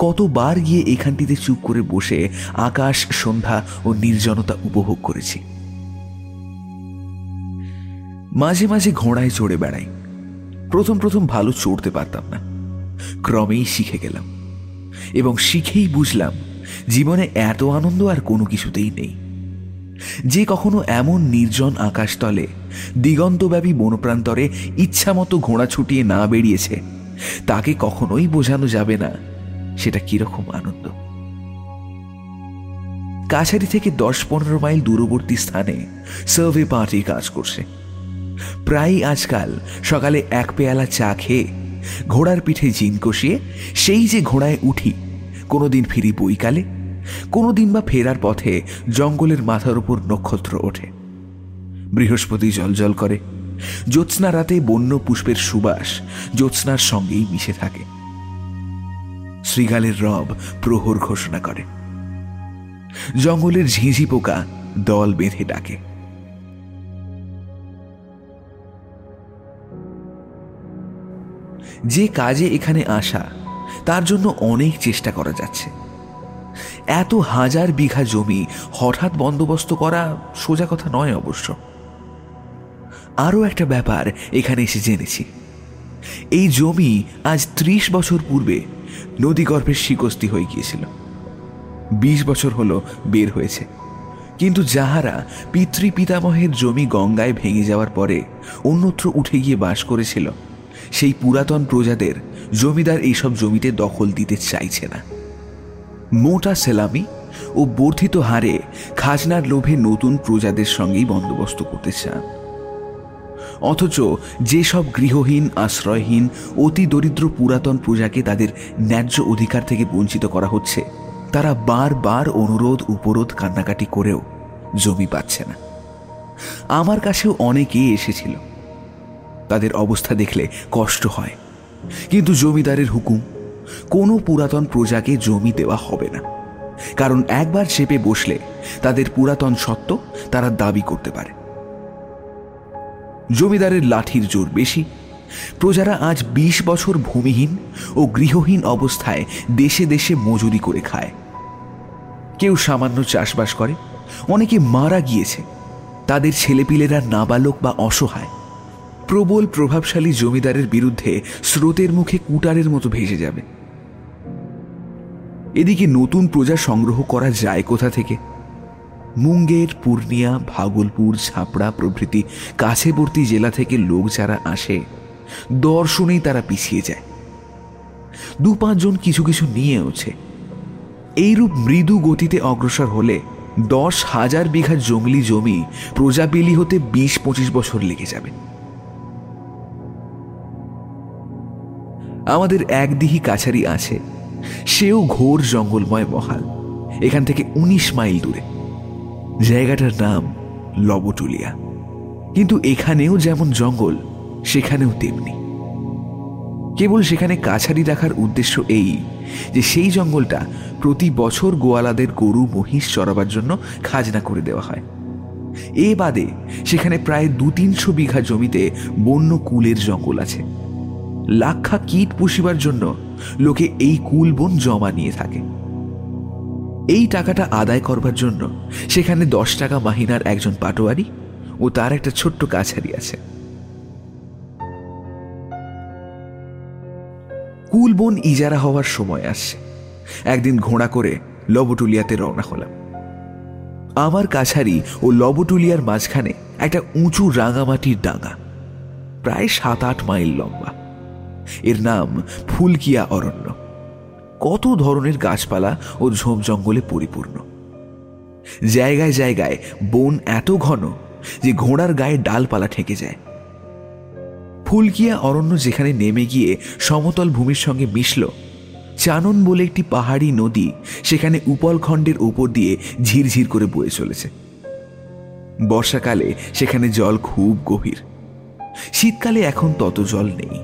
কতবার গিয়ে এখানটিতে চুপ করে বসে আকাশ, সন্ধ্যা ও নির্জনতা উপভোগ করেছি। মাঝে মাঝে ঘোড়ায় চড়ে বেড়াই। প্রথম প্রথম ভালো চড়তে পারতাম না। ক্রমেই শিখে গেলাম। এবং শিখেই বুঝলাম, জীবনে এত আনন্দ আর কোনো কিছুতেই নেই। যে কখনো এমন নির্জন আকাশতলে, দিগন্তব্যাপী বনপ্রান্তরে ইচ্ছামতো ঘোড়া ছুটিয়ে না বেরিয়েছে, তাকে কখনোই বোঝানো যাবে না সেটা কীরকম আনন্দ? কাছারি থেকে দশ পনেরো মাইল দূরবর্তী স্থানে সার্ভে পার্টি কাজ করছে। প্রায়ই আজকাল সকালে এক পেয়ালা চা খেয়ে ঘোড়ার পিঠে জিন কষিয়ে সেই যে ঘোড়ায় উঠি, কোনোদিন ফিরি বইকালে কোনোদিন বা ফেরার পথে জঙ্গলের মাথার উপর নক্ষত্র ওঠে। বৃহস্পতি জলজল করে। জ্যোৎস্না রাতে বন্য পুষ্পের সুবাস জ্যোৎস্নার সঙ্গেই মিশে থাকে। শ্রীগালের রব প্রহর ঘোষণা করে। জঙ্গলের ঝিঁঝি পোকা দল বেঁধে ডাকে। যে কাজে এখানে আসা, তার জন্য অনেক চেষ্টা করা যাচ্ছে। এত হাজার বিঘা জমি হঠাৎ বন্দোবস্ত করা সোজা কথা নয় অবশ্য। আরও একটা ব্যাপার এখানে এসে জেনেছি। এই জমি আজ ত্রিশ বছর পূর্বে নদীগর্ভের শিকস্তি হয়ে গিয়েছিল। বিশ বছর হলো বের হয়েছে। কিন্তু যাহারা পিতৃ পিতামহের জমি গঙ্গায় ভেঙে যাওয়ার পরে অন্যত্র উঠে গিয়ে বাস করেছিল, সেই পুরাতন প্রজাদের জমিদার এইসব জমিতে দখল দিতে চাইছে না। মোটা সেলামি ও বর্ধিত হারে খাজনার লোভে নতুন প্রজাদের সঙ্গেই বন্দোবস্ত করতে চান। অথচ যেসব গৃহহীন, আশ্রয়হীন, অতি দরিদ্র পুরাতন প্রজাকে তাদের ন্যায্য অধিকার থেকে বঞ্চিত করা হচ্ছে, তারা বারবার অনুরোধ, উপরোধ, কান্নাকাটি করেও জমি পাচ্ছে না। আমার কাছেও অনেকেই এসেছিল। তাদের অবস্থা দেখলে কষ্ট হয়। কিন্তু জমিদারের হুকুম, কোনো পুরাতন প্রজাকে জমি দেওয়া হবে না। কারণ একবার চেপে বসলে তাদের পুরাতন সত্ত্ব তারা দাবি করতে পারে। জমিদারের লাঠির জোর বেশি। প্রজারা আজ ২০ বছর ভূমিহীন ও গৃহহীন অবস্থায় দেশে দেশে মজুরি করে খায়। কেউ সামান্য চাষবাস করে, অনেকে মারা গিয়েছে। তাদের ছেলেপিলেরা নাবালক বা অসহায়। প্রবল প্রভাবশালী জমিদারের বিরুদ্ধে স্রোতের মুখে কুটারের মতো ভেসে যাবে। এদিকে নতুন প্রজা সংগ্রহ করা যায় কোথা থেকে? মুঙ্গের, পূর্ণিয়া, ভাগলপুর, ছাপড়া প্রভৃতি কাছেবর্তী জেলা থেকে লোক যারা আসে, দর্শনেই তারা পিছিয়ে যায়। দু পাঁচজন কিছু কিছু নিয়েওছে এইরূপ মৃদু গতিতে অগ্রসর হলে দশ হাজার বিঘা জঙ্গলি জমি প্রজাবিলি হতে বিশ পঁচিশ বছর লেগে যাবে। আমাদের একদিহি কাছারি আছে, সেও ঘোর জঙ্গলময় মহাল এখান থেকে ১৯ মাইল দূরে। জায়গাটার নাম লবটুলিয়া। কিন্তু এখানেও যেমন জঙ্গল, সেখানেও তেমনি। কেবল সেখানে কাছারি রাখার উদ্দেশ্য এই যে সেই জঙ্গলটা প্রতি বছর গোয়ালাদের গরু, মহিষ চড়াবার জন্য খাজনা করে দেওয়া হয়। এ বাদে সেখানে প্রায় দু তিনশো বিঘা জমিতে বন্য কুলের জঙ্গল আছে। লাক্ষা কীট পুষিবার জন্য লোকে এই কুল বন জমা নিয়ে থাকে। এই টাকাটা আদায় করবার জন্য সেখানে দশ টাকা মাহিনার একজন পাটোয়ারি ও তার একটা ছোট্ট কাছারি আছে। কুলবন ইজারা হওয়ার সময় আসছে। একদিন ঘোড়া করে লবটুলিয়াতে রওনা হলাম। আমার কাছারি ও লবটুলিয়ার মাঝখানে একটা উঁচু রাঙামাটির ডাঙা প্রায় সাত আট মাইল লম্বা। এর নাম ফুলকিয়া অরণ্য। কত ধরনের গাছপালা ও ঝোপ জঙ্গলে পরিপূর্ণ। জায়গায় জায়গায় বন এত ঘন যে ঘোড়ার গায়ে ডালপালা ঠেকে যায়। ফুলকিয়া অরণ্য যেখানে নেমে গিয়ে সমতল ভূমির সঙ্গে মিশল, চানন বলে একটি পাহাড়ি নদী সেখানে উপলখণ্ডের উপর দিয়ে ঝিরঝির করে বয়ে চলেছে। বর্ষাকালে সেখানে জল খুব গভীর। শীতকালে এখন তত জল নেই।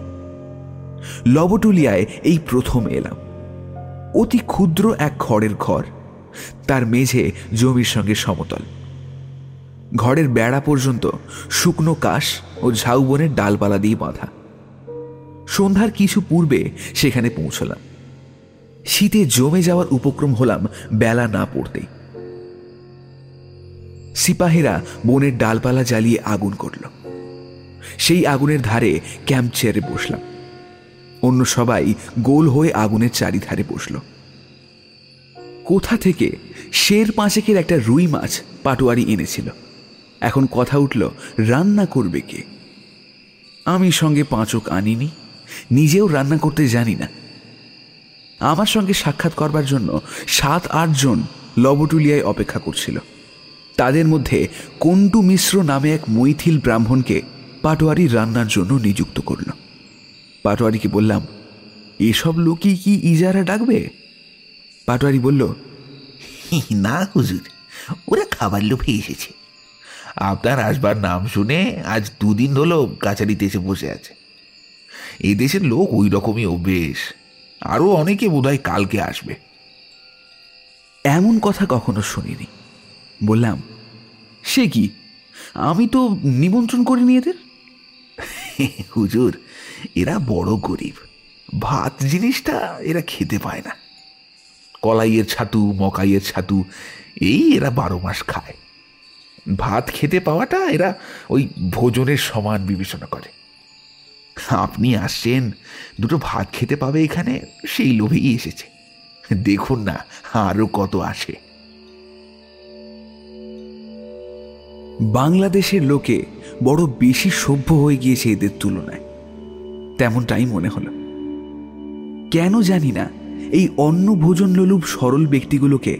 লবটুলিয়ায় এই প্রথম এলাম। অতি ক্ষুদ্র এক খড়ের ঘর। তার মেঝে জমির সঙ্গে সমতল। ঘরের বেড়া পর্যন্ত শুকনো কাশ ও ঝাউবনের ডালপালা দিয়ে বাঁধা। সন্ধ্যার কিছু পূর্বে সেখানে পৌঁছলাম। শীতে জমে যাওয়ার উপক্রম হলাম বেলা না পড়তেই। সিপাহেরা বনের ডালপালা জ্বালিয়ে আগুন করল। সেই আগুনের ধারে ক্যাম্প চেয়ারে বসলাম। অন্য সবাই গোল হয়ে আগুনের চারিধারে বসল। কোথা থেকে শের পাঁচেকের একটা রুই মাছ পাটোয়ারি এনেছিল? এখন কথা উঠল, রান্না করবে কে? আমি সঙ্গে পাঁচক আনিনি, নিজেও রান্না করতে জানি না। আমার সঙ্গে সাক্ষাৎ করবার জন্য সাত আটজন লবটুলিয়ায় অপেক্ষা করছিল। তাদের মধ্যে কন্টু মিশ্র নামে এক মৈথিল ব্রাহ্মণকে পাটোয়ারি রান্নার জন্য নিযুক্ত করল। পাটোয়ারিকে বললাম, এসব লোকই কি ইজারা ডাকবে? পাটোয়ারি বলল না হুজুর, ওরা খাবার লোভে এসেছে। আপনার আসবার নাম শুনে আজ দুদিন হলো কাছারিতে এসে বসে আছে। এই দেশের লোক ওই রকমই অভ্যেস, আরও অনেকে বোধহয় কালকে আসবে। এমন কথা কখনো শুনিনি। বললাম, সে কি? আমি তো নিমন্ত্রণ করিনি এদের? (laughs) হুজুর এরা বড় গরিব। ভাত জিনিসটা এরা খেতে পায় না। কলাইয়ের ছাতু, মকাইয়ের ছাতু, এই এরা বারো মাস খায়। ভাত খেতে পাওয়াটা এরা ওই ভোজনের সমান বিবেচনা করে। আপনি আসছেন, দুটো ভাত খেতে পাবে এখানে, সেই লোভেই এসেছে। দেখুন না আরও কত আসে। বাংলাদেশের লোকে বড় বেশি সভ্য হয়ে গিয়েছে এদের তুলনায়। তেমনটাই মনে হলো। কেন জানি না, এই অন্ন ভোজন লোলুপ সরল ব্যক্তিগুলোকে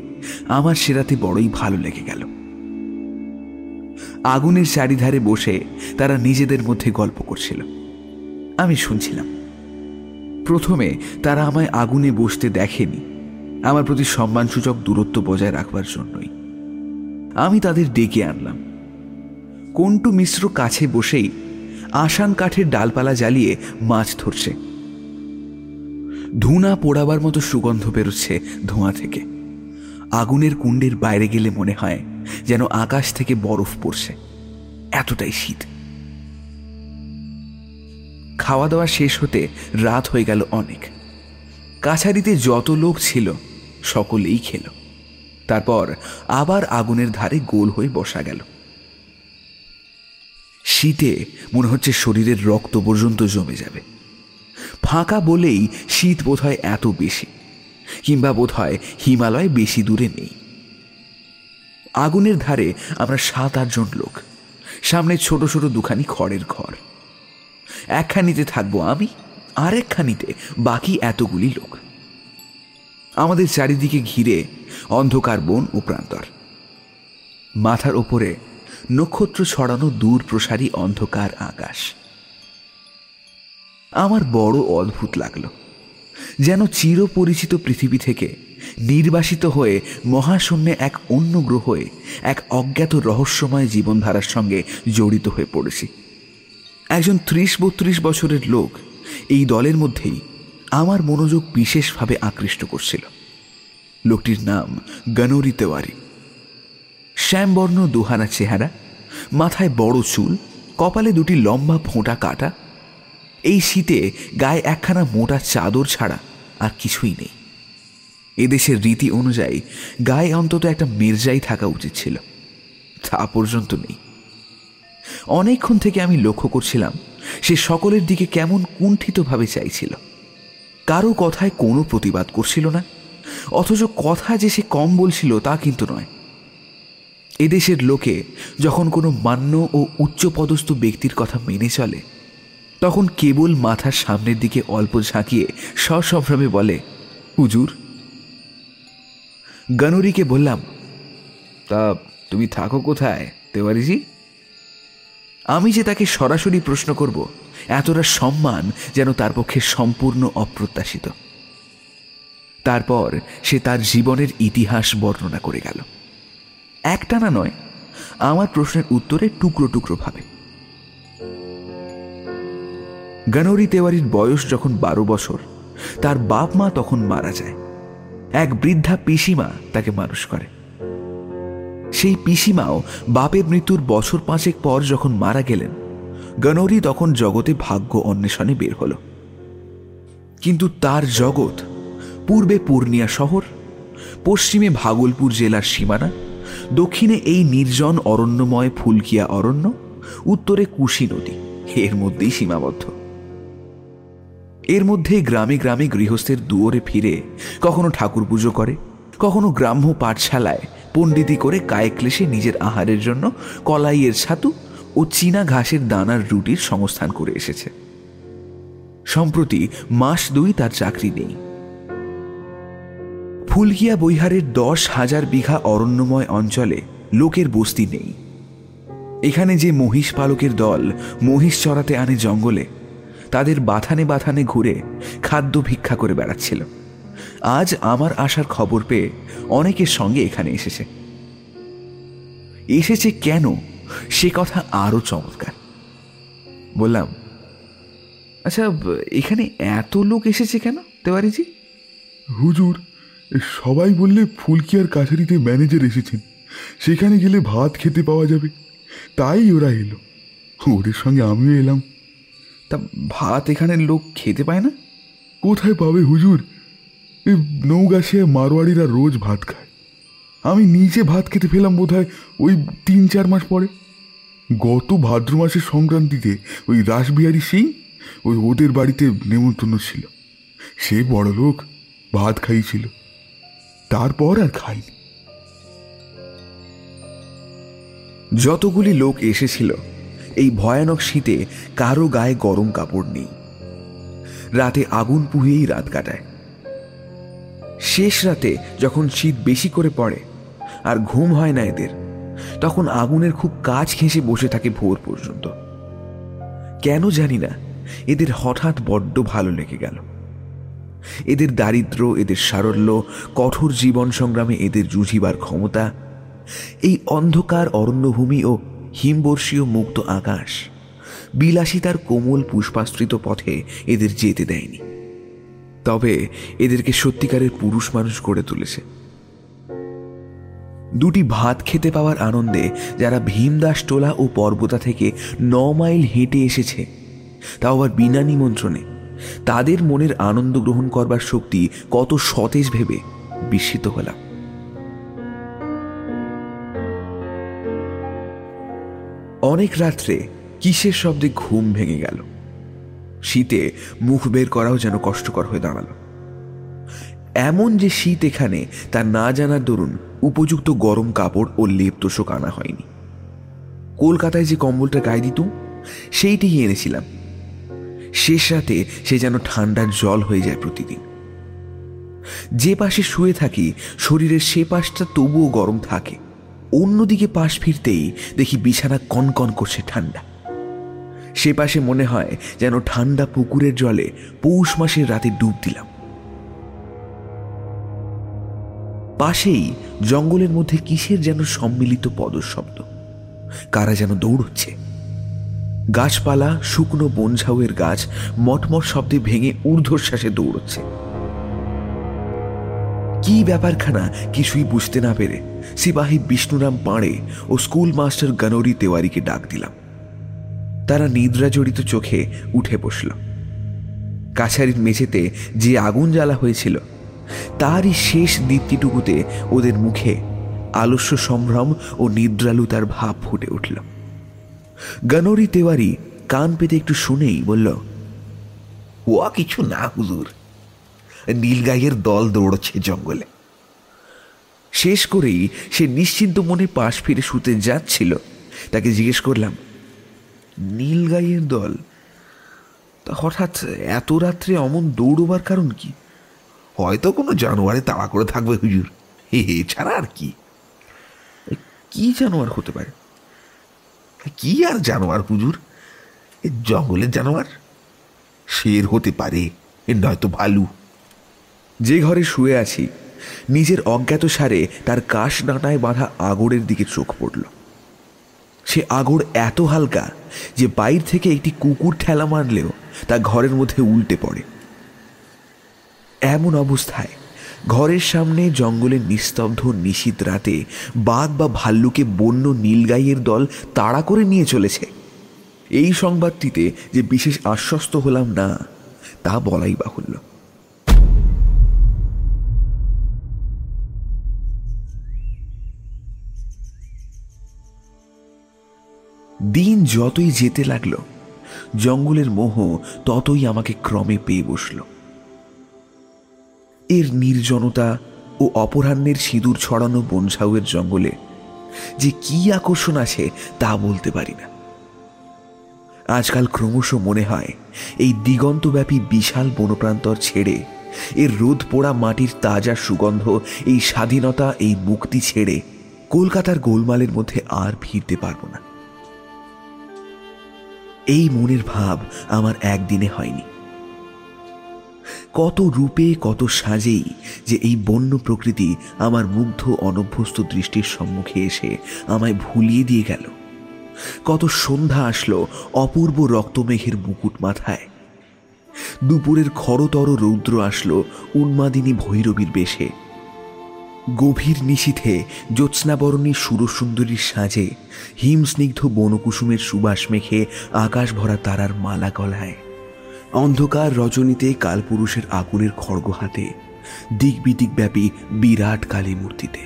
আমার সেরাতে বড়ই ভালো লেগে গেল। আগুনের চারিধারে বসে তারা নিজেদের মধ্যে গল্প করছিল। আমি শুনছিলাম। প্রথমে তারা আমায় আগুনে বসতে দেখেনি, আমার প্রতি সম্মানসূচক দূরত্ব বজায় রাখবার জন্যই। আমি তাদের ডেকে আনলাম। কন্টু মিশ্র কাছে বসেই আসান কাঠের ডালপালা জ্বালিয়ে মাছ ধরছে। ধুনা পোড়াবার মতো সুগন্ধ বেরোচ্ছে ধোঁয়া থেকে। আগুনের কুণ্ডের বাইরে গেলে মনে হয় যেন আকাশ থেকে বরফ পড়ছে। এতটাই শীত। খাওয়া দাওয়া শেষ হতে রাত হয়ে গেল অনেক। কাছারিতে যত লোক ছিল, সকলেই খেল। তারপর আবার আগুনের ধারে গোল হয়ে বসা গেল। শীতে মনে হচ্ছে শরীরের রক্ত পর্যন্ত জমে যাবে। ফাঁকা বলেই শীত বোধহয় এত বেশি, কিংবা বোধহয় হিমালয় বেশি দূরে নেই। আগুনের ধারে আমরা সাত আটজন লোক, সামনে ছোট ছোট দুখানি খড়ের ঘর। একখানিতে থাকব আমি আর একখানিতে বাকি এতগুলি লোক। আমাদের চারিদিকে ঘিরে অন্ধকার বন ও প্রান্তর। মাথার ওপরে নক্ষত্র ছড়ানো দূর প্রসারী অন্ধকার আকাশ। আমার বড় অদ্ভুত লাগল, যেন চিরপরিচিত পৃথিবী থেকে নির্বাসিত হয়ে মহাশূন্যে এক অন্য গ্রহে এক অজ্ঞাত রহস্যময় জীবনধারার সঙ্গে জড়িত হয়ে পড়েছি। একজন ত্রিশ বত্রিশ বছরের লোক এই দলের মধ্যেই আমার মনোযোগ বিশেষভাবে আকৃষ্ট করছিল। লোকটির নাম গনৌরি তেওয়ারি শ্যামবর্ণ দুহানা চেহারা, মাথায় বড় চুল, কপালে দুটি লম্বা ফোঁটা কাটা। এই শীতে গায়ে একখানা মোটা চাদর ছাড়া আর কিছুই নেই। এদেশের রীতি অনুযায়ী গায়ে অন্তত একটা মির্জাই থাকা উচিত ছিল। তা পর্যন্ত নেই। অনেকক্ষণ থেকে আমি লক্ষ্য করছিলাম, সে সকলের দিকে কেমন কুণ্ঠিতভাবে চাইছিল। কারও কথায় কোনো প্রতিবাদ করছিল না, অথচ কথা যে সে কম বলছিল তা কিন্তু নয়। এদেশের লোকে যখন কোনো মান্য ও উচ্চপদস্থ ব্যক্তির কথা মেনে চলে, তখন কেবল মাথার সামনের দিকে অল্প ঝাঁকিয়ে সসম্ভ্রমে বলে, হুজুর, গনরিকে বললাম, তা তুমি থাকো কোথায়, তেওয়ারিজি? আমি যে তাকে সরাসরি প্রশ্ন করব, এতটা সম্মান যেন তার পক্ষে সম্পূর্ণ অপ্রত্যাশিত। তারপর সে তার জীবনের ইতিহাস বর্ণনা করে গেল। একটানা নয়, আমার প্রশ্নের উত্তরে টুকরো টুকরো ভাবে। গনৌরি তেওয়ারির বয়স যখন বারো বছর, তার বাপ মা তখন মারা যায়। এক বৃদ্ধা পিসিমা তাকে মানুষ করে। সেই পিসিমাও বাপের মৃত্যুর বছর পাঁচেক পর যখন মারা গেলেন গনৌরি তখন জগতে ভাগ্য অন্বেষণে বের হল। কিন্তু তার জগৎ পূর্বে পূর্ণিয়া শহর, পশ্চিমে ভাগলপুর জেলার সীমানা দক্ষিণে এই নির্জন অরণ্যময় ফুলকিয়া অরণ্য, উত্তরে কুশি নদী, এর মধ্যেই সীমাবদ্ধ। এর মধ্যেই গ্রামে গ্রামে গৃহস্থের দুয়ারে ফিরে কখনো ঠাকুর পুজো করে, কখনো গ্রাম্য পাঠশালায় পণ্ডিতি করে কায়ে ক্লেশে নিজের আহারের জন্য কলাইয়ের ছাতু ও চীনা ঘাসের দানার রুটির সংস্থান করে এসেছে। সম্প্রতি মাস দুই তার চাকরি নেই। ফুলকিয়া বৈহারের দশ হাজার বিঘা অরণ্যময় অঞ্চলে লোকের বস্তি নেই। এখানে যে মহিষ পালকের দল মহিষ চড়াতে আনে জঙ্গলে, তাদের বাথানে বাথানে ঘুরে খাদ্য ভিক্ষা করে বেড়াচ্ছিল। আজ আমার আসার খবর পেয়ে অনেকের সঙ্গে এখানে এসেছে। এসেছে কেন? সে কথা আরও চমৎকার। বললাম আচ্ছা এখানে এত লোক এসেছে কেন, তেওয়ারিজি? হুজুর সবাই বললে ফুলকিয়ার কাছারিতে ম্যানেজার এসেছেন। সেখানে গেলে ভাত খেতে পাওয়া যাবে। তাই ওরা এলো। ওদের সঙ্গে আমিও এলাম। তা ভাত এখানে লোক খেতে পায় না? কোথায় পাবে হুজুর? এই নৌগাছিয়া মারোয়াড়িরা রোজ ভাত খায়। আমি নিজে ভাত খেতে পেলাম বোধহয় ওই তিন চার মাস পরে। গত ভাদ্র মাসের সংক্রান্তিতে ওই রাসবিহারী সিং ওই ওদের বাড়িতে নেমন্তন্ন ছিল। সে বড় লোক ভাত খাইছিল। তারপর আর খাইনি যতগুলি লোক এসেছিল, এই ভয়ানক শীতে কারও গায়ে গরম কাপড় নেই। রাতে আগুন পুড়িয়েই রাত কাটায়। শেষ রাতে যখন শীত বেশি করে পড়ে, আর ঘুম হয় না এদের, তখন আগুনের খুব কাজ ঘেঁষে বসে থাকে ভোর পর্যন্ত। কেন জানি না, এদের হঠাৎ বড্ড ভালো লেগে গেল। এদের দারিদ্র, এদের সারল্য, কঠোর জীবন সংগ্রামে এদের জুঝিবার ক্ষমতা, এই অন্ধকার অরণ্যভূমি ও হিমবর্ষীয় মুক্ত আকাশ বিলাসিতার কোমল পুষ্পাশ্রিত পথে এদের যেতে দেয়নি। তবে এদেরকে সত্যিকারের পুরুষ মানুষ গড়ে তুলেছে। দুটি ভাত খেতে পাওয়ার আনন্দে যারা ভীমদাস টোলা ও পর্বতা থেকে ন মাইল হেঁটে এসেছে, তাও আবার বিনা নিমন্ত্রণে তাদের মনের আনন্দ গ্রহণ করবার শক্তি কত সতেজ ভেবে বিস্মিত হলাম। অনেক রাত্রে কিসের শব্দে ঘুম ভেঙে গেল। শীতে মুখ বের করাও যেন কষ্টকর হয়ে দাঁড়াল। এমন যে শীত এখানে, তা না জানার দরুন উপযুক্ত গরম কাপড় ও লেপ তোষক আনা হয়নি। কলকাতায় যে কম্বলটা গায়ে দিত সেইটি এনেছিলাম। শেষ রাতে সে যেন ঠান্ডার জল হয়ে যায় প্রতিদিন। যে পাশে শুয়ে থাকি, শরীরের সে পাশটা তবুও গরম থাকে। অন্যদিকে পাশ ফিরতেই দেখি বিছানা কনকন করছে ঠান্ডা। সে পাশে মনে হয় যেন ঠান্ডা পুকুরের জলে পৌষ মাসের রাতে ডুব দিলাম। পাশেই জঙ্গলের মধ্যে কিসের যেন সম্মিলিত পদশব্দ? কারা যেন দৌড়চ্ছে? গাছপালা, শুকনো বনঝাউয়ের গাছ, মটমট শব্দে ভেঙে ঊর্ধ্বশ্বাসে দৌড়চ্ছে। কি ব্যাপারখানা কিছুই বুঝতে না পেরে সিপাহী বিষ্ণুরাম পাড়ে ও স্কুল মাস্টার গনৌরি তেওয়ারিকে ডাক দিলাম। তারা নিদ্রা জড়িত চোখে উঠে বসল। কাছারির মেঝেতে যে আগুন জ্বালা হয়েছিল, তারই শেষ দীপ্তিটুকুতে ওদের মুখে আলস্য সম্ভ্রম ও নিদ্রালুতার ভাব ফুটে উঠল। গনৌরি তেওয়ারি কান পেতে একটু শুনেই বলল ও কিছু না, হুজুর। নীলগাইয়ের দল দৌড়চ্ছে জঙ্গলে। শেষ করেই সে নিশ্চিন্ত মনে পাশ ফিরে শুতে যাচ্ছিল। তাকে জিজ্ঞেস করলাম নীলগাইয়ের দল? তা হঠাৎ এত রাত্রে অমন দৌড়বার কারণ কি? হয়তো কোনো জানোয়ারে তাড়া করে থাকবে, হুজুর। এছাড়া আর কি? কি জানোয়ার হতে পারে? কি আর জানোয়ার হুজুর? এ জঙ্গলের জানোয়ার? শের হতে পারে, এ নয়তো ভালু। যে ঘরে শুয়ে আছি, নিজের অজ্ঞাত সারে তার কাশ ডাঁটায় বাঁধা আগড়ের দিকে চোখ পড়ল। সে আগর এত হালকা যে বাইর থেকে একটি কুকুর ঠেলা মারলেও তা ঘরের মধ্যে উল্টে পড়ে। এমন অবস্থায় ঘরের সামনে জঙ্গলের নিস্তব্ধ নিশীত রাতে বাঘ বা ভাল্লুকে বন্য নীলগাইয়ের দল তাড়া করে নিয়ে চলেছে। এই সংবাদটিতে যে বিশেষ আশ্বস্ত হলাম না, তা বলাই বাহুল্য। দিন যতই যেতে লাগল, জঙ্গলের মোহ ততই আমাকে ক্রমে পেয়ে বসল। এর নির্জনতা ও অপরাহ্নের সিঁদুর ছড়ানো বনসাউয়ের জঙ্গলে। যে কি আকর্ষণ আছে তা বলতে পারি না। আজকাল ক্রমশ মনে হয়, এই দিগন্তব্যাপী বিশাল বনপ্রান্তর ছেড়ে, এর রোদ পোড়া মাটির তাজা সুগন্ধ, এই স্বাধীনতা, এই মুক্তি ছেড়ে কলকাতার গোলমালের মধ্যে আর ফিরতে পারব না। এই মনের ভাব আমার একদিনে হয়নি। কত রূপে, কত সাজেই যে এই বন্য প্রকৃতি আমার মুগ্ধ অনভ্যস্ত দৃষ্টির সম্মুখে এসে আমায় ভুলিয়ে দিয়ে গেল। কত সন্ধ্যা আসলো অপূর্ব রক্তমেঘের মুকুট মাথায়। দুপুরের খরতর রৌদ্র আসলো উন্মাদিনী ভৈরবীর বেশে। গভীর নিশীথে জ্যোৎস্নাবরণী সুরসুন্দরীর সাজে হিমস্নিগ্ধ বনকুসুমের সুবাস মেখে আকাশ ভরা তারার মালা গলায় অন্ধকার রজনীতে কালপুরুষের আগুনের খড়গ হাতে দিক বিদিক ব্যাপী বিরাট কালী মূর্তিতে।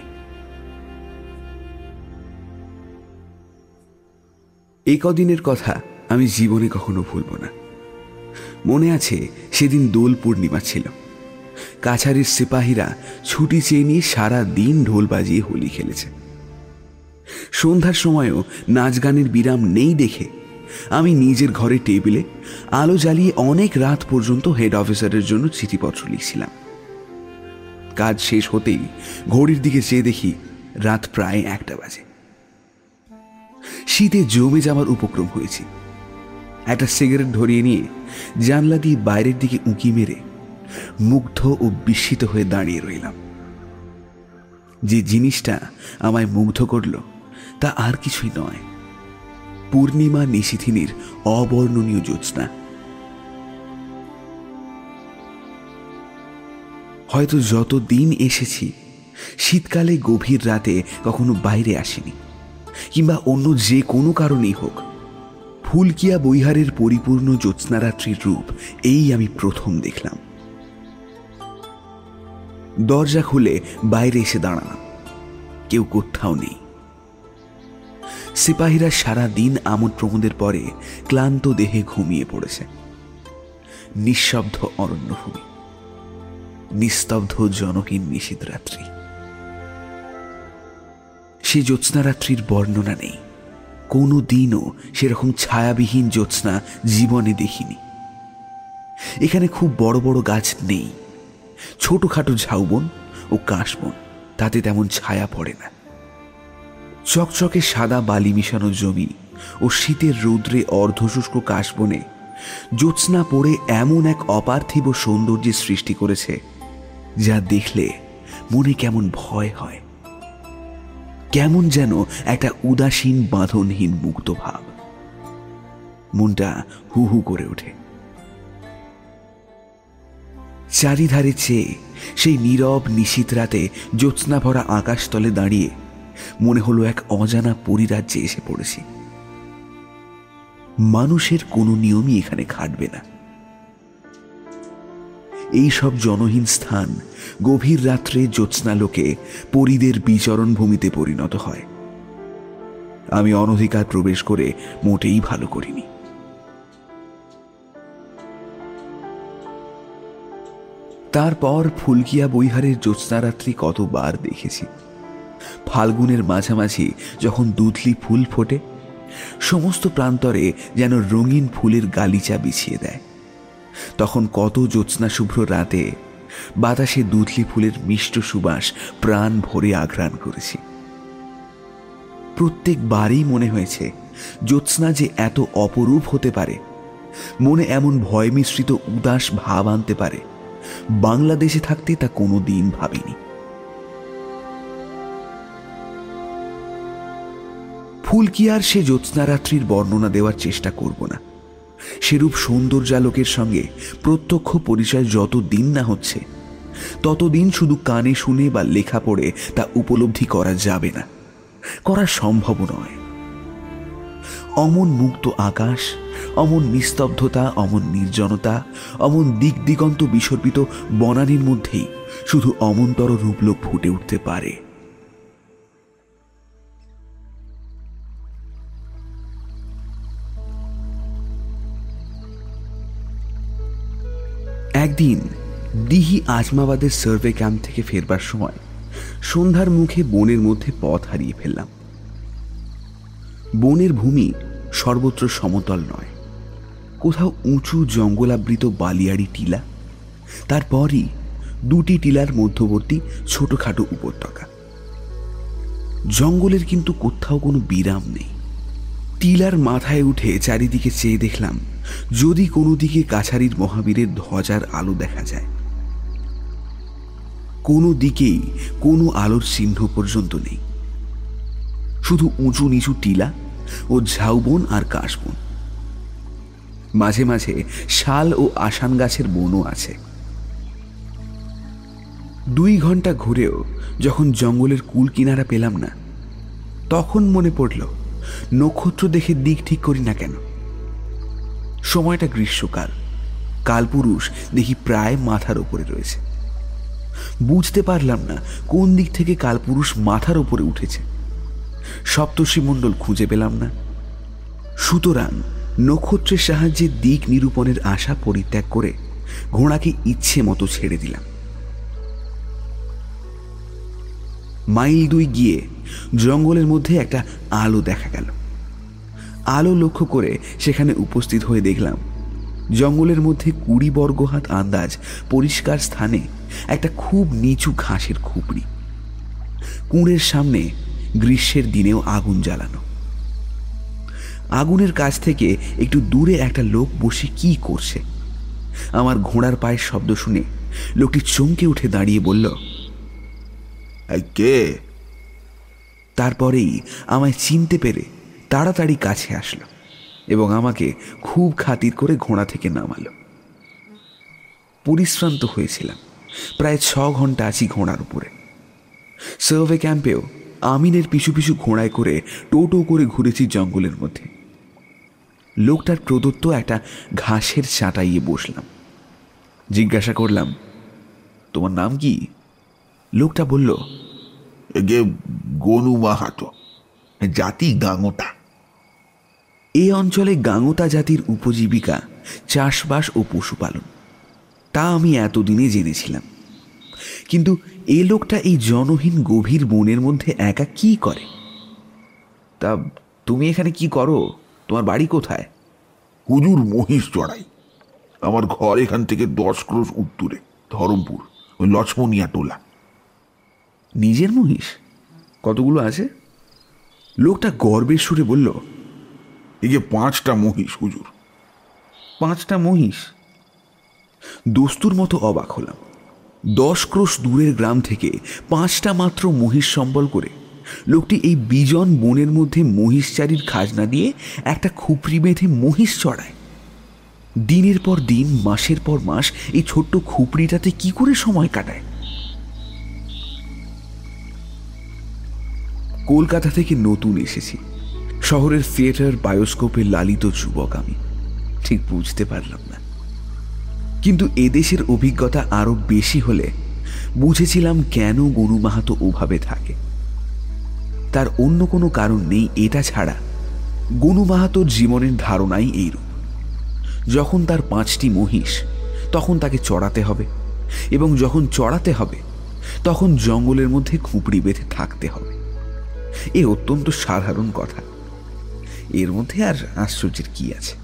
এই কদিনের কথা আমি জীবনে কখনো ভুলব না। মনে আছে সেদিন দোল পূর্ণিমা ছিল। কাছারির সিপাহীরা ছুটি চেয়ে নিয়ে সারা দিন ঢোল বাজিয়ে হোলি খেলেছে। সন্ধ্যার সময়ও নাচ গানের বিরাম নেই দেখে আমি নিজের ঘরে টেবিলে আলো জ্বালিয়ে অনেক রাত পর্যন্ত হেড অফিসারের জন্য চিঠিপত্র লিখছিলাম। কাজ শেষ হতেই ঘড়ির দিকে চেয়ে দেখি রাত প্রায় একটা বাজে। শীতে জমে যাওয়ার উপক্রম হয়েছি। একটা সিগারেট ধরিয়ে নিয়ে জানলা দিয়ে বাইরের দিকে উঁকি মেরে মুগ্ধ ও বিস্মিত হয়ে দাঁড়িয়ে রইলাম। যে জিনিসটা আমায় মুগ্ধ করল তা আর কিছুই নয়। পূর্ণিমা নিশিথিনীর অবর্ণনীয় জ্যোৎস্না। হয়তো যত দিন এসেছি, শীতকালে গভীর রাতে কখনো বাইরে আসেনি, কিংবা অন্য যে কোনো কারণেই হোক, ফুলকিয়া বৈহারের পরিপূর্ণ জ্যোৎস্নারাত্রির রূপ এই আমি প্রথম দেখলাম। দরজা খুলে বাইরে এসে দাঁড়ালাম, কেউ কোথাও নেই। সিপাহীরা সারা দিন আমোদ প্রমোদের পরে ক্লান্ত দেহে ঘুমিয়ে পড়েছে। নিঃশব্দ অরণ্যভূমি, নিস্তব্ধ জনহীন নিশীত রাত্রি। সে জ্যোৎস্নারাত্রির বর্ণনা নেই। কোনো দিনও সেরকম ছায়াবিহীন জ্যোৎস্না জীবনে দেখিনি। এখানে খুব বড় বড় গাছ নেই। ছোটখাটো ঝাউবন ও কাশবন, তাতে তেমন ছায়া পড়ে না। চকচকে সাদা বালি মিশানো জমি ও শীতের রৌদ্রে অর্ধশুষ্ক কাশবনে জ্যোৎস্না পড়ে এমন এক অপার্থিব সৌন্দর্যের সৃষ্টি করেছে, যা দেখলে মনে কেমন ভয় হয়। কেমন যেন একটা উদাসীন বাঁধনহীন মুক্ত ভাব। মনটা হু হু করে ওঠে। চারিধারে চেয়ে সেই নীরব নিশীত রাতে জ্যোৎস্না ভরা আকাশতলে দাঁড়িয়ে মনে হলো এক অজানা পরিরাজ্যে এসে পড়েছি। মানুষের কোনো নিয়মই এখানে খাটবে না। এই সব জনহীন স্থান গভীর রাত্রে জ্যোৎস্নালোকে পরিদের বিচরণ ভূমিতে পরিণত হয়। আমি অনধিকার প্রবেশ করে মোটেই ভালো করিনি। তারপর ফুলকিয়া বৈহারের জ্যোৎস্নারাত্রি কতবার দেখেছি। ফাল্গুনের মাঝামাঝি যখন দুধলি ফুল ফোটে, সমস্ত প্রান্তরে যেন রঙিন ফুলের গালিচা বিছিয়ে দেয়। তখন কত জ্যোৎস্না শুভ্র রাতে বাতাসে দুধলি ফুলের মিষ্ট সুবাস প্রাণ ভরে আঘ্রাণ করেছি। প্রত্যেকবারই মনে হয়েছে জ্যোৎস্না যে এত অপরূপ হতে পারে, মনে এমন ভয় মিশ্রিত উদাস ভাব আনতে পারে। বাংলাদেশে থাকতে তা কোনো দিন ভাবিনি। ফুলকিয়ার সে জ্যোৎস্নারাত্রির বর্ণনা দেওয়ার চেষ্টা করব না। সেরূপ সৌন্দর্যালোকের সঙ্গে প্রত্যক্ষ পরিচয় যত দিন না হচ্ছে ততদিন শুধু কানে শুনে বা লেখা পড়ে তা উপলব্ধি করা যাবে না, করা সম্ভব নয়। অমন মুক্ত আকাশ, অমন নিস্তব্ধতা, অমন নির্জনতা, অমন দিক দিগন্ত বিসর্পিত বনানীর মধ্যেই শুধু অমন্তর রূপলোক ফুটে উঠতে পারে। একদিন দিহি আজমাবাদের সার্ভে ক্যাম্প থেকে ফেরবার সময় সন্ধ্যার মুখে বনের মধ্যে পথ হারিয়ে ফেললাম। বনের ভূমি সর্বত্র সমতল নয়। কোথাও উঁচু জঙ্গলাবৃত বালিয়াড়ি টিলা, তারপরই দুটি টিলার মধ্যবর্তী ছোটখাটো উপত্যকা। জঙ্গলের কিন্তু কোথাও কোনো বিরাম নেই। টিলার মাথায় উঠে চারিদিকে চেয়ে দেখলাম যদি কোনো দিকে কাছারির মহাবীরের ধ্বজার আলো দেখা যায়। কোনো দিকেই কোনো আলোর চিহ্ন পর্যন্ত নেই। শুধু উঁচু নিচু টিলা ও ঝাউবন আর কাশবন। মাঝে মাঝে শাল ও আসান গাছের বনও আছে। দুই ঘণ্টা ঘুরেও যখন জঙ্গলের কুল কিনারা পেলাম না, তখন মনে পড়ল, নক্ষত্র দেখে দিক ঠিক করি না কেন। সময়টা গ্রীষ্মকাল। কালপুরুষ দেখি প্রায় মাথার ওপরে রয়েছে। বুঝতে পারলাম না কোন দিক থেকে কালপুরুষ মাথার ওপরে উঠেছে। সপ্তর্ষি মণ্ডল খুঁজে পেলাম না। সুতরাং নক্ষত্রের সাহায্যে দিক নিরূপণের আশা পরিত্যাগ করে ঘোড়াকে ইচ্ছে মতো ছেড়ে দিলাম। মাইল দুই গিয়ে জঙ্গলের মধ্যে একটা আলো দেখা গেল। আলো লক্ষ্য করে সেখানে উপস্থিত হয়ে দেখলাম। জঙ্গলের মধ্যে কুড়ি বর্গ হাত আন্দাজ পরিষ্কার স্থানে একটা খুব নিচু ঘাসের খুপড়ি কুঁড়ের সামনে গ্রীষ্মের দিনেও আগুন জ্বালানো। আগুনের কাছ থেকে একটু দূরে একটা লোক বসে কি করছে? আমার ঘোড়ার পায়ের শব্দ শুনে লোকটি চমকে উঠে দাঁড়িয়ে বলল কে? তারপরেই আমায় চিনতে পেরে তাড়াতাড়ি কাছে আসলো এবং আমাকে খুব খাতির করে ঘোড়া থেকে নামালো। পরিশ্রান্ত হয়েছিলাম। প্রায় ছ ঘণ্টা আছি ঘোড়ার উপরে। সার্ভে ক্যাম্পেও আমিনের পিছু পিছু ঘোড়ায় করে টোটো করে ঘুরেছি জঙ্গলের মধ্যে। লোকটার প্রদত্ত একটা ঘাসের চাটাইয়ে বসলাম। জিজ্ঞাসা করলাম, তোমার নাম কি? লোকটা বলল গনু মাহাতো জাতি গাঙোটা। এই অঞ্চলে গাঙোতা জাতির উপজীবিকা চাষবাস ও পশুপালন। তা আমি এতদিনে জেনেছিলাম। কিন্তু এ লোকটা এই জনহীন গভীর বনের মধ্যে একা কি করে? তা তুমি এখানে কি করো? তোমার বাড়ি কোথায়? হুজুর মহিষ চড়াই। আমার ঘর এখান থেকে দশ ক্রোশ উত্তরে ধরমপুর ওই লক্ষ্মণিয়া টোলা। নিজের মহিষ? কতগুলো আছে? লোকটা গর্বের সুরে বলল এই যে পাঁচটা মহিষ, হুজুর। পাঁচটা মহিষ? দস্তুর মতো অবাক হলাম। দশ ক্রোশ দূরের গ্রাম থেকে পাঁচটা মাত্র মহিষ সম্বল করে লোকটি এই বিজন বনের মধ্যে মহিষচারীর খাজনা দিয়ে একটা খুপড়ি বেঁধে মহিষ চড়ায়। দিনের পর দিন, মাসের পর মাস এই ছোট্ট খুপড়িটাতে কি করে সময় কাটায়? কলকাতা থেকে নতুন এসেছি। শহরের থিয়েটার বায়োস্কোপে লালিত যুবক আমি। ঠিক বুঝতে পারলাম না। কিন্তু এদেশের অভিজ্ঞতা আরও বেশি হলে বুঝেছিলাম কেন গরু মাহাতো ওভাবে থাকে। তার অন্য কোনো কারণ নেই, এটা ছাড়া গনু মাহাতোর জীবনের ধারণাই এইরূপ। যখন তার পাঁচটি মহিষ, তখন তাকে চড়াতে হবে এবং যখন চড়াতে হবে, তখন জঙ্গলের মধ্যে খুপড়ি বেঁধে থাকতে হবে। এ অত্যন্ত সাধারণ কথা। এর মধ্যে আর আশ্চর্যের কি আছে?